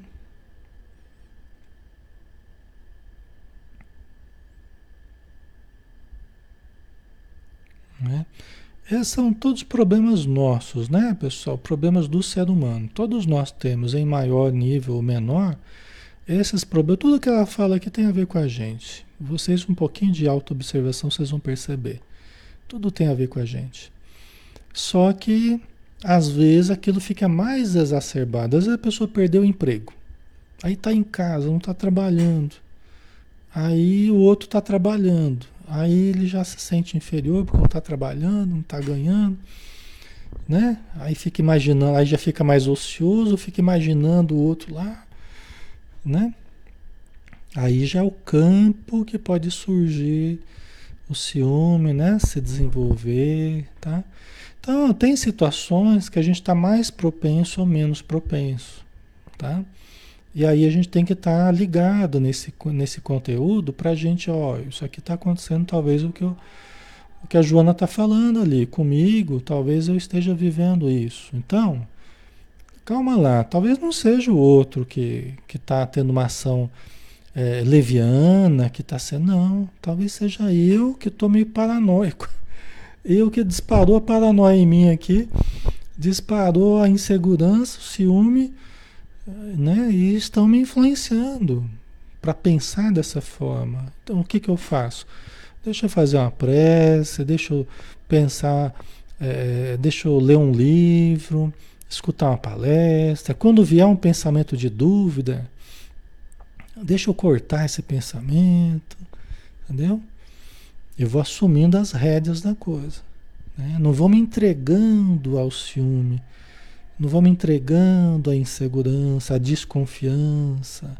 Né? Esses são todos problemas nossos, né, pessoal? Problemas do ser humano. Todos nós temos, em maior nível ou menor, esses problemas. Tudo que ela fala aqui tem a ver com a gente. Vocês, um pouquinho de auto-observação, vocês vão perceber. Tudo tem a ver com a gente. Só que, às vezes, aquilo fica mais exacerbado. Às vezes a pessoa perdeu o emprego. Aí está em casa, não está trabalhando. Aí o outro está trabalhando. Aí ele já se sente inferior porque não está trabalhando, não está ganhando, né? Aí fica imaginando, aí já fica mais ocioso, fica imaginando o outro lá, né? Aí já é o campo que pode surgir o ciúme, né? Se desenvolver, tá? Então, tem situações que a gente está mais propenso ou menos propenso, tá? E aí a gente tem que estar tá ligado nesse, nesse conteúdo para a gente, ó, isso aqui está acontecendo, talvez o que, eu, o que a Joana está falando ali comigo, talvez eu esteja vivendo isso. Então, calma lá, talvez não seja o outro que está tendo uma ação é, leviana, que está sendo, não, talvez seja eu que estou meio paranoico. Eu que disparou a paranoia em mim aqui, disparou a insegurança, o ciúme né? E estão me influenciando para pensar dessa forma. Então, o que, que eu faço? Deixa eu fazer uma prece, deixa eu pensar, é, deixa eu ler um livro, escutar uma palestra. Quando vier um pensamento de dúvida, deixa eu cortar esse pensamento, entendeu? Eu vou assumindo as rédeas da coisa. Né? Não vou me entregando ao ciúme não vamos entregando a insegurança, a desconfiança.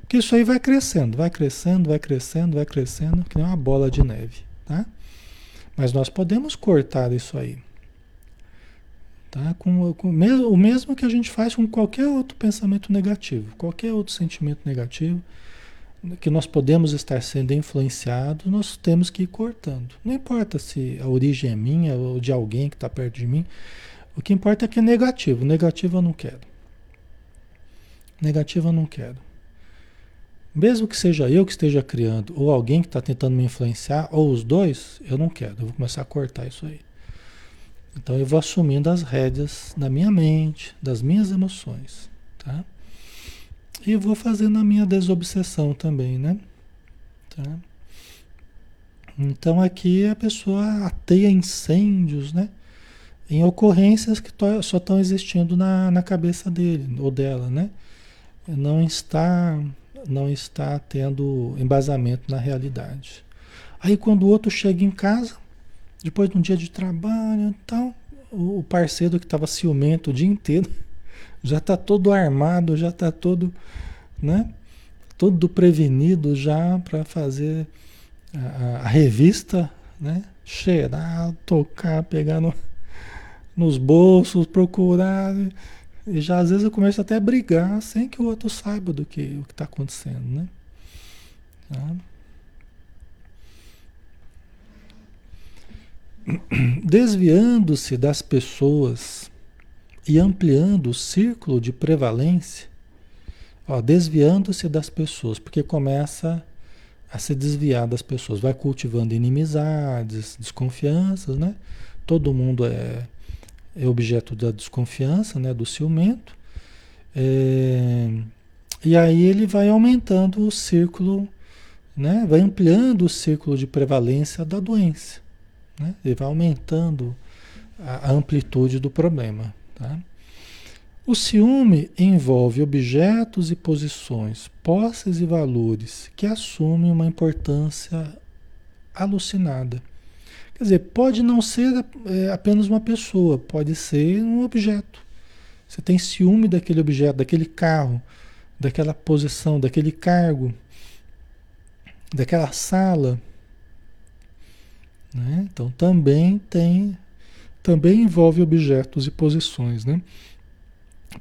Porque isso aí vai crescendo, vai crescendo, vai crescendo, vai crescendo, que nem uma bola de neve, tá? Mas nós podemos cortar isso aí. Tá? Com, com, o mesmo que a gente faz com qualquer outro pensamento negativo, qualquer outro sentimento negativo que nós podemos estar sendo influenciados, nós temos que ir cortando. Não importa se a origem é minha ou de alguém que está perto de mim, o que importa é que é negativo. Negativo eu não quero. Negativo eu não quero. Mesmo que seja eu que esteja criando, ou alguém que está tentando me influenciar, ou os dois, eu não quero. Eu vou começar a cortar isso aí. Então eu vou assumindo as rédeas da minha mente, das minhas emoções, tá? E vou fazendo a minha desobsessão também, né? Tá? Então aqui a pessoa ateia incêndios, né? em ocorrências que só estão existindo na, na cabeça dele ou dela, né? Não está, não está tendo embasamento na realidade. Aí quando o outro chega em casa, depois de um dia de trabalho, então o parceiro que estava ciumento o dia inteiro já está todo armado, já está todo, né? Todo prevenido já para fazer a, a, revista, né? Cheirar, tocar, pegar no nos bolsos, procurar. E já às vezes eu começo até a brigar sem que o outro saiba do que o está acontecendo, né? Tá? Desviando-se das pessoas e ampliando o círculo de prevalência, desviando-se das pessoas, porque começa a se desviar das pessoas, vai cultivando inimizades, desconfianças, né? Todo mundo é é objeto da desconfiança, né, do ciumento. É, e aí ele vai aumentando o círculo, né, vai ampliando o círculo de prevalência da doença. Né? Ele vai aumentando a, amplitude do problema. Tá? O ciúme envolve objetos e posições, posses e valores que assumem uma importância alucinada. Quer dizer, pode não ser é, apenas uma pessoa, pode ser um objeto. Você tem ciúme daquele objeto, daquele carro, daquela posição, daquele cargo, daquela sala. Né? Então também tem, também envolve objetos e posições, né?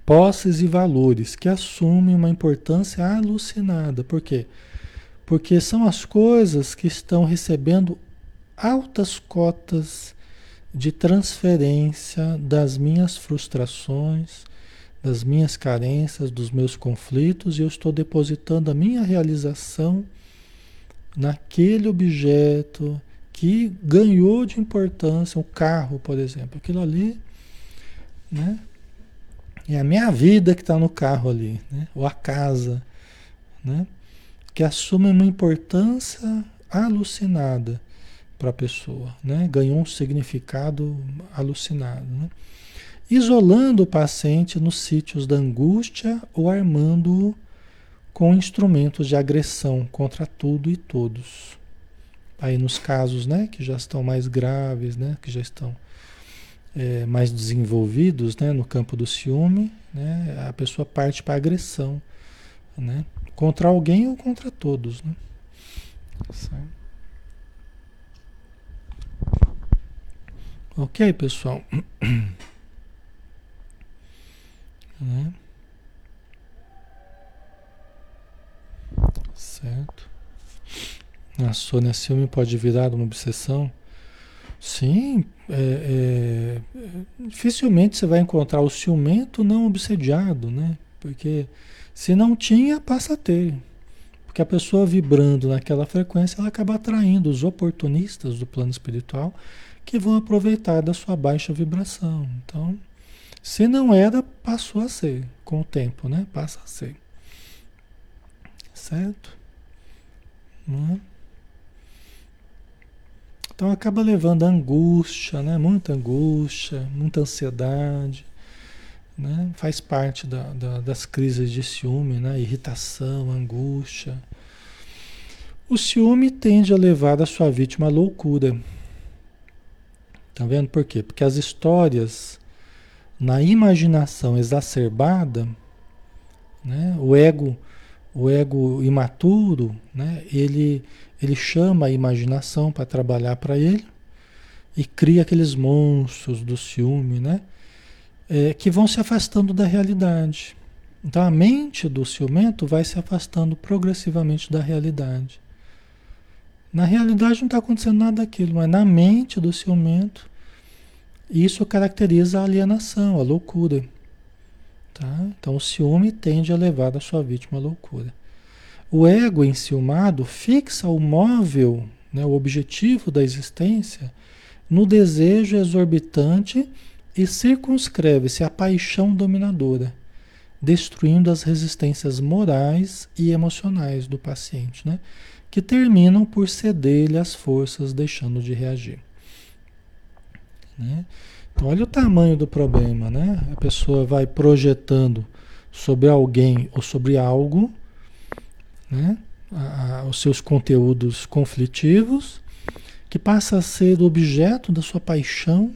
Posses e valores que assumem uma importância alucinada. Por quê? Porque são as coisas que estão recebendo altas cotas de transferência das minhas frustrações, das minhas carências, dos meus conflitos, e eu estou depositando a minha realização naquele objeto que ganhou de importância, o carro, por exemplo. Aquilo ali, né? É a minha vida que está no carro ali, né? Ou a casa, né? Que assume uma importância alucinada para a pessoa, né? Ganhou um significado alucinado, né? Isolando o paciente nos sítios da angústia ou armando-o com instrumentos de agressão contra tudo e todos. Aí nos casos, né, que já estão mais graves, né, que já estão é, mais desenvolvidos, né, no campo do ciúme, né, a pessoa parte para agressão, né, contra alguém ou contra todos, né. Certo? Ok, pessoal. né? Certo. A Sônia Ciúme pode virar uma obsessão? Sim, é, é, dificilmente você vai encontrar o ciumento não obsediado, né? Porque se não tinha, passa a ter. Porque a pessoa vibrando naquela frequência, ela acaba atraindo os oportunistas do plano espiritual que vão aproveitar da sua baixa vibração. Então, se não era, passou a ser com o tempo, né? Passa a ser. Certo? Né? Então acaba levando angústia, né? Muita angústia, muita ansiedade, né? Faz parte da, da, das crises de ciúme, né? Irritação, angústia. O ciúme tende a levar a sua vítima à loucura Tá vendo por quê? Porque as histórias na imaginação exacerbada, né, o ego, o ego imaturo, né, ele ele chama a imaginação para trabalhar para ele e cria aqueles monstros do ciúme, né, é, que vão se afastando da realidade. Então a mente do ciumento vai se afastando progressivamente da realidade. Na realidade não está acontecendo nada daquilo, mas na mente do ciumento, isso caracteriza a alienação, a loucura. Tá? Então o ciúme tende a levar a sua vítima à loucura. O ego enciumado fixa o móvel, né, o objetivo da existência, no desejo exorbitante e circunscreve-se à paixão dominadora, destruindo as resistências morais e emocionais do paciente. Né? que terminam por ceder-lhe as forças, deixando de reagir. Né? Então, olha o tamanho do problema, né? A pessoa vai projetando sobre alguém ou sobre algo, né? A, a, os seus conteúdos conflitivos, que passa a ser objeto da sua paixão.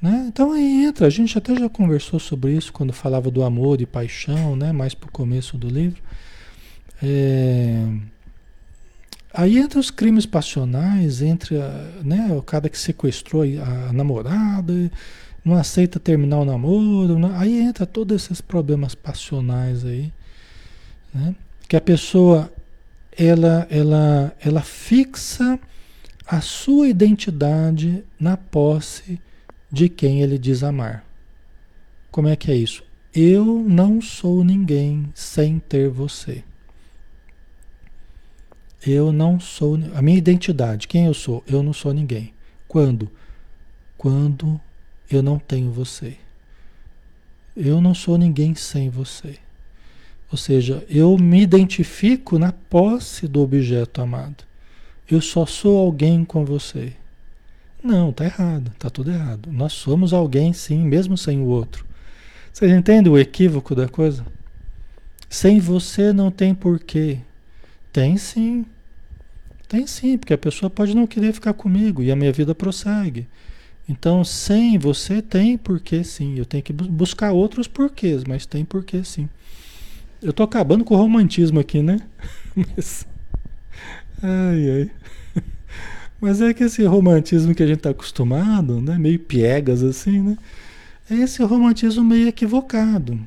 Né? Então aí entra, a gente até já conversou sobre isso quando falava do amor e paixão, né? mais para o começo do livro. É, Aí entre os crimes passionais, entre né, o cara que sequestrou a namorada, não aceita terminar o namoro, né, aí entra todos esses problemas passionais aí, né? Que a pessoa ela ela ela fixa a sua identidade na posse de quem ele diz amar. Como é que é isso? Eu não sou ninguém sem ter você. Eu não sou. A minha identidade, quem eu sou? Eu não sou ninguém. Quando? Quando eu não tenho você. Eu não sou ninguém sem você. Ou seja, eu me identifico na posse do objeto amado. Eu só sou alguém com você. Não, tá errado, tá tudo errado. Nós somos alguém sim, mesmo sem o outro. Vocês entendem o equívoco da coisa? Sem você não tem porquê. Tem sim. Tem sim, porque a pessoa pode não querer ficar comigo e a minha vida prossegue. Então, sem você tem porquê sim. Eu tenho que buscar outros porquês, mas tem porquê sim. Eu tô acabando com o romantismo aqui, né? Mas, ai, ai. Mas é que esse romantismo que a gente está acostumado, né? Meio piegas assim, né? É esse romantismo meio equivocado.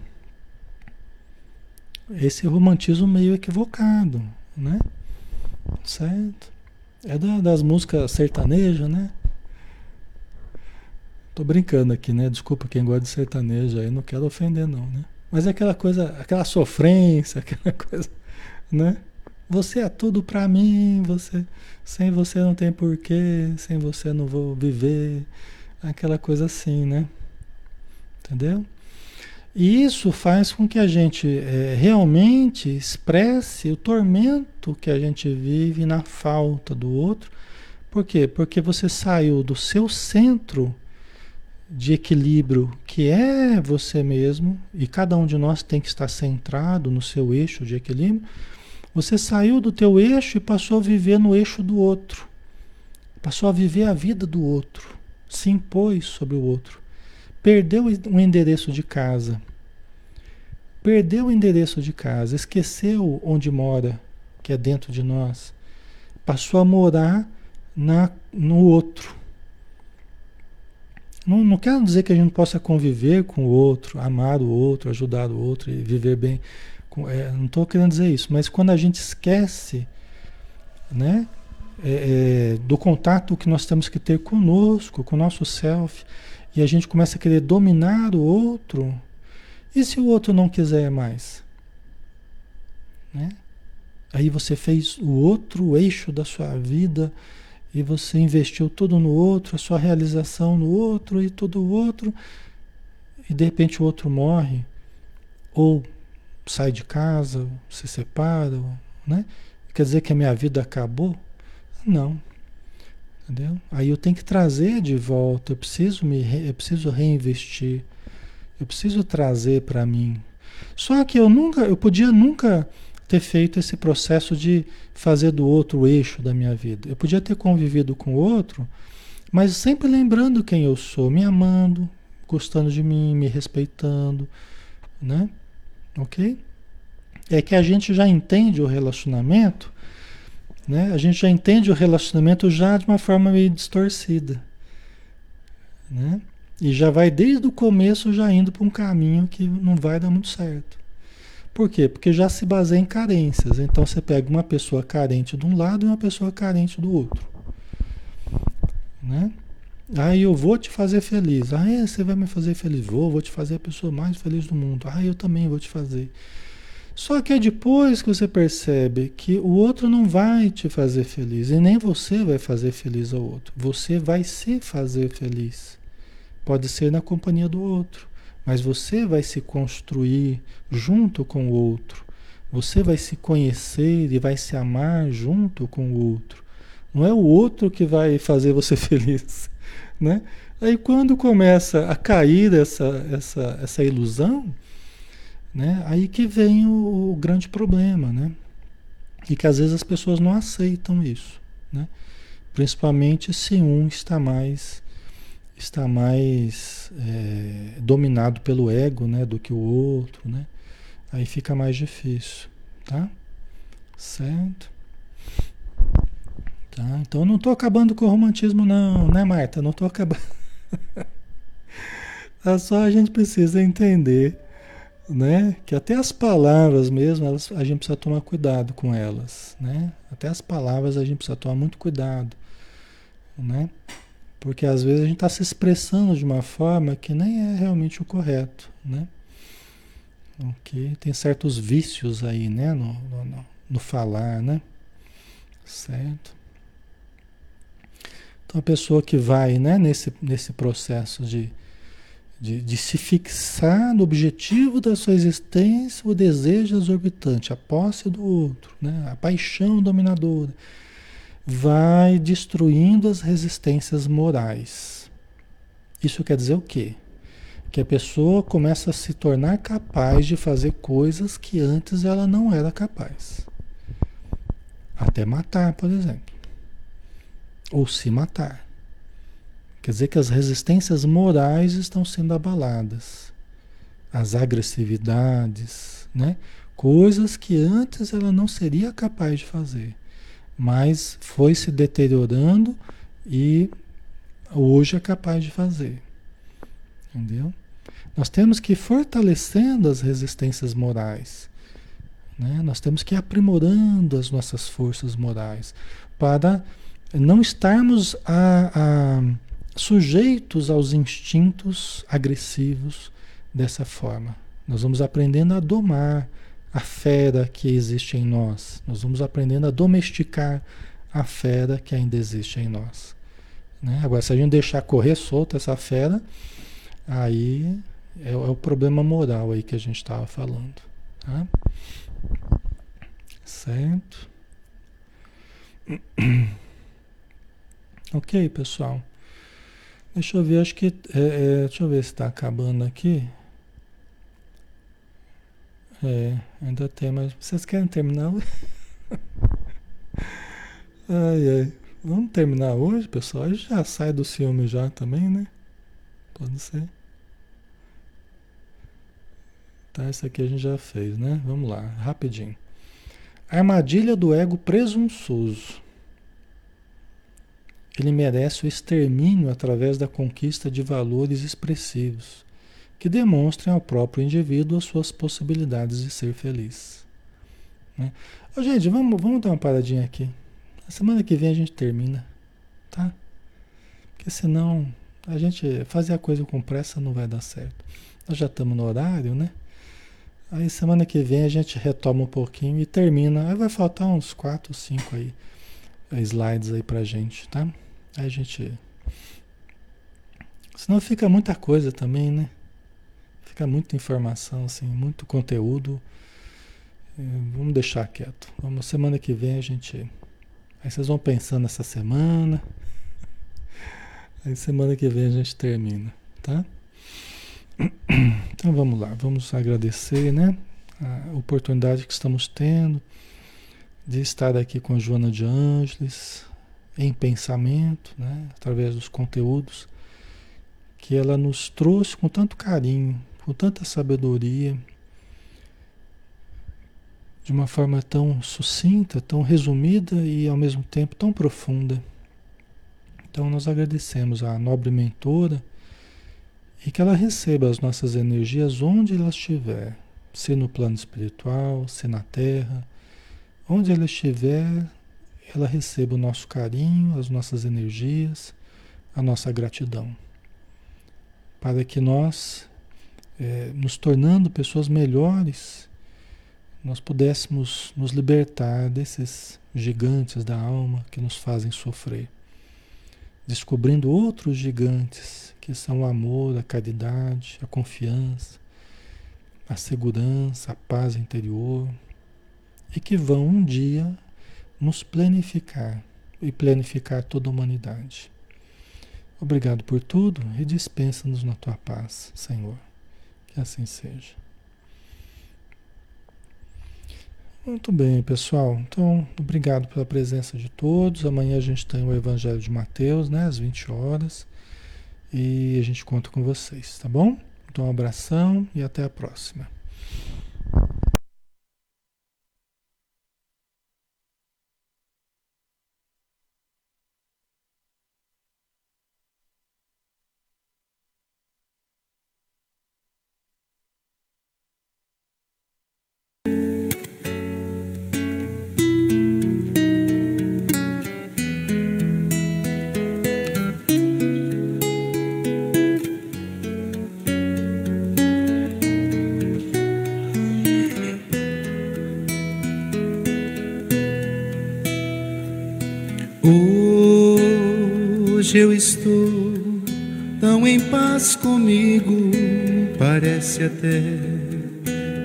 Esse romantismo meio equivocado, né? Certo? É da, das músicas sertanejas, né? Tô brincando aqui, né? Desculpa quem gosta de sertanejo aí, não quero ofender não, né? Mas é aquela coisa, aquela sofrência, aquela coisa, né? Você é tudo para mim, você, sem você não tem porquê, sem você não vou viver, aquela coisa assim, né? Entendeu? E isso faz com que a gente é, realmente expresse o tormento que a gente vive na falta do outro. Por quê? Porque você saiu do seu centro de equilíbrio, que é você mesmo, e cada um de nós tem que estar centrado no seu eixo de equilíbrio. Você saiu do teu eixo e passou a viver no eixo do outro. Passou a viver a vida do outro. Se impôs sobre o outro. Perdeu o endereço de casa. Perdeu o endereço de casa, esqueceu onde mora, que é dentro de nós. Passou a morar na, no outro. Não, não quero dizer que a gente possa conviver com o outro, amar o outro, ajudar o outro e viver bem. Com, é, não estou querendo dizer isso, mas quando a gente esquece né, é, é, do contato que nós temos que ter conosco, com o nosso self, e a gente começa a querer dominar o outro, e se o outro não quiser mais? Né? Aí você fez o outro eixo da sua vida e você investiu tudo no outro, a sua realização no outro e tudo o outro, e de repente o outro morre, ou sai de casa, se separa, né? Quer dizer que a minha vida acabou? Não. Entendeu? Aí eu tenho que trazer de volta, eu preciso me eu preciso reinvestir. Eu preciso trazer para mim. Só que eu nunca, eu podia nunca ter feito esse processo de fazer do outro o eixo da minha vida. Eu podia ter convivido com o outro, mas sempre lembrando quem eu sou, me amando, gostando de mim, me respeitando, né? OK? É que a gente já entende o relacionamento né? A gente já entende o relacionamento já de uma forma meio distorcida. Né? E já vai desde o começo já indo para um caminho que não vai dar muito certo. Por quê? Porque já se baseia em carências. Então você pega uma pessoa carente de um lado e uma pessoa carente do outro. Né? Ah, eu vou te fazer feliz. Ah, é, você vai me fazer feliz. Vou, vou te fazer a pessoa mais feliz do mundo. Ah, eu também vou te fazer. Só que é depois que você percebe que o outro não vai te fazer feliz e nem você vai fazer feliz ao outro. Você vai se fazer feliz. Pode ser na companhia do outro, mas você vai se construir junto com o outro. Você vai se conhecer e vai se amar junto com o outro. Não é o outro que vai fazer você feliz, né? Aí quando começa a cair essa, essa, essa ilusão, né? Aí que vem o, o, grande problema, né? E que às vezes as pessoas não aceitam isso, né? Principalmente se um está mais está mais é, dominado pelo ego, né, do que o outro, né? Aí fica mais difícil, tá? Certo? Tá? Então não estou acabando com o romantismo não, né, Marta? Não estou acabando. é só a gente precisa entender né? Que até as palavras mesmo, elas, a gente precisa tomar cuidado com elas, né? Até as palavras a gente precisa tomar muito cuidado, né? Porque às vezes a gente está se expressando de uma forma que nem é realmente o correto, né? Ok? Tem certos vícios aí, né? No, no, no falar, né? Certo? Então a pessoa que vai, né? Nesse, nesse processo de de, de, se fixar no objetivo da sua existência, o desejo exorbitante, a posse do outro, né? a paixão dominadora, vai destruindo as resistências morais. Isso quer dizer o quê? Que a pessoa começa a se tornar capaz de fazer coisas que antes ela não era capaz. Até matar, por exemplo. Ou se matar. Quer dizer que as resistências morais estão sendo abaladas. As agressividades, né? coisas que antes ela não seria capaz de fazer, mas foi se deteriorando e hoje é capaz de fazer. Entendeu? Nós temos que ir fortalecendo as resistências morais. Né? Nós temos que ir aprimorando as nossas forças morais para não estarmos a, a, sujeitos aos instintos agressivos dessa forma. Nós vamos aprendendo a domar a fera que existe em nós. Nós vamos aprendendo a domesticar a fera que ainda existe em nós. Né? Agora, se a gente deixar correr solta essa fera, aí é, é o problema moral aí que a gente estava falando. Tá? Certo? Ok, pessoal. Deixa eu ver, acho que. É, é, deixa eu ver se está acabando aqui. É, ainda tem, mas vocês querem terminar hoje? ai, ai. Vamos terminar hoje, pessoal? A gente já sai do filme já também, né? Pode ser. Tá, isso aqui a gente já fez, né? Vamos lá, rapidinho. Armadilha do ego presunçoso. Ele merece o extermínio através da conquista de valores expressivos, que demonstrem ao próprio indivíduo as suas possibilidades de ser feliz. Né? Ô, gente, vamos, vamos dar uma paradinha aqui. Na semana que vem a gente termina, tá? Porque senão a gente fazer a coisa com pressa não vai dar certo. Nós já estamos no horário, né? Aí semana que vem a gente retoma um pouquinho e termina. Aí vai faltar uns 4, 5 aí slides aí pra gente, tá? Aí a gente. Senão fica muita coisa também, né? Fica muita informação, assim, muito conteúdo. É, vamos deixar quieto. Vamos, semana que vem a gente. Aí vocês vão pensando essa semana. Aí semana que vem a gente termina, tá? Então vamos lá, vamos agradecer, né? A oportunidade que estamos tendo de estar aqui com a Joana de Ângeles, em pensamento, né, através dos conteúdos que ela nos trouxe com tanto carinho, com tanta sabedoria, de uma forma tão sucinta, tão resumida e ao mesmo tempo tão profunda. Então nós agradecemos à nobre mentora e que ela receba as nossas energias onde ela estiver, se no plano espiritual, se na terra, onde ela estiver, ela receba o nosso carinho, as nossas energias, a nossa gratidão. Para que nós, é, nos tornando pessoas melhores, nós pudéssemos nos libertar desses gigantes da alma que nos fazem sofrer. Descobrindo outros gigantes, que são o amor, a caridade, a confiança, a segurança, a paz interior, e que vão um dia nos planificar e planificar toda a humanidade. Obrigado por tudo e dispensa-nos na tua paz, Senhor. Que assim seja. Muito bem, pessoal. Então, obrigado pela presença de todos. Amanhã a gente tem o Evangelho de Mateus, né, às 20 horas. E a gente conta com vocês, tá bom? Então, um abração e até a próxima. Hoje eu estou tão em paz comigo, parece até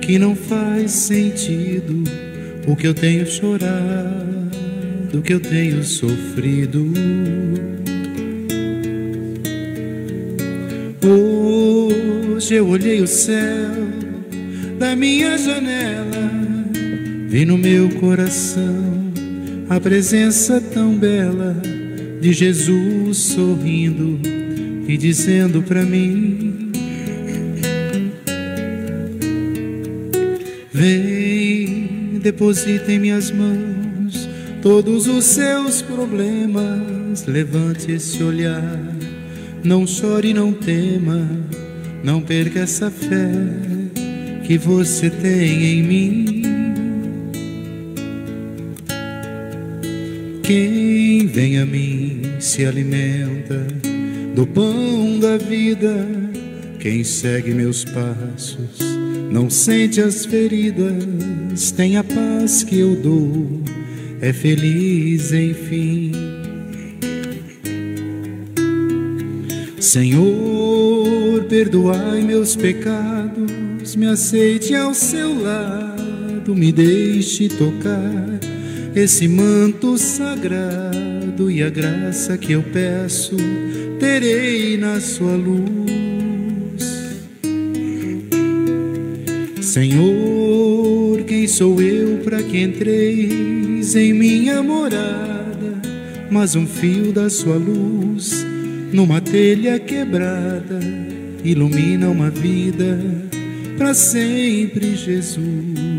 que não faz sentido o que eu tenho chorado, o que eu tenho sofrido. Hoje eu olhei o céu da minha janela, vi no meu coração a presença tão bela de Jesus sorrindo e dizendo para mim: Vem Deposita em minhas mãos todos os seus problemas. Levante esse olhar, não chore, não tema, não perca essa fé que você tem em mim. Quem vem a mim se alimenta do pão da vida. Quem segue meus passos não sente as feridas, tem a paz que eu dou, é feliz enfim. Senhor, perdoai meus pecados, me aceite ao seu lado, me deixe tocar esse manto sagrado e a graça que eu peço terei na sua luz. Senhor, quem sou eu para que entreis em minha morada? Mas um fio da sua luz numa telha quebrada ilumina uma vida para sempre, Jesus.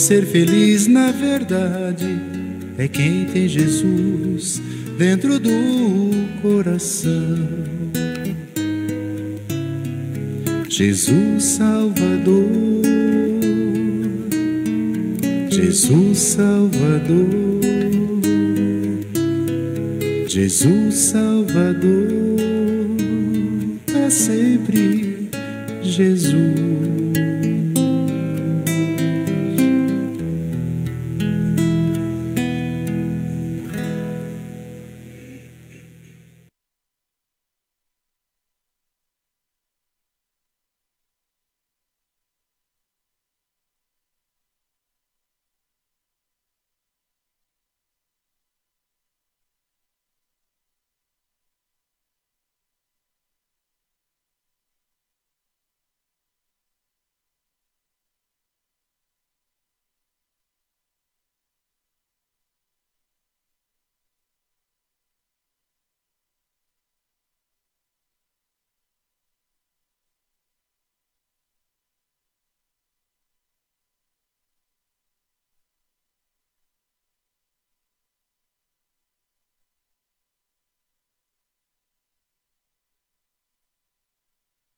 ser feliz na verdade é quem tem Jesus dentro do coração. Jesus Salvador, Jesus Salvador, Jesus Salvador, para sempre Jesus.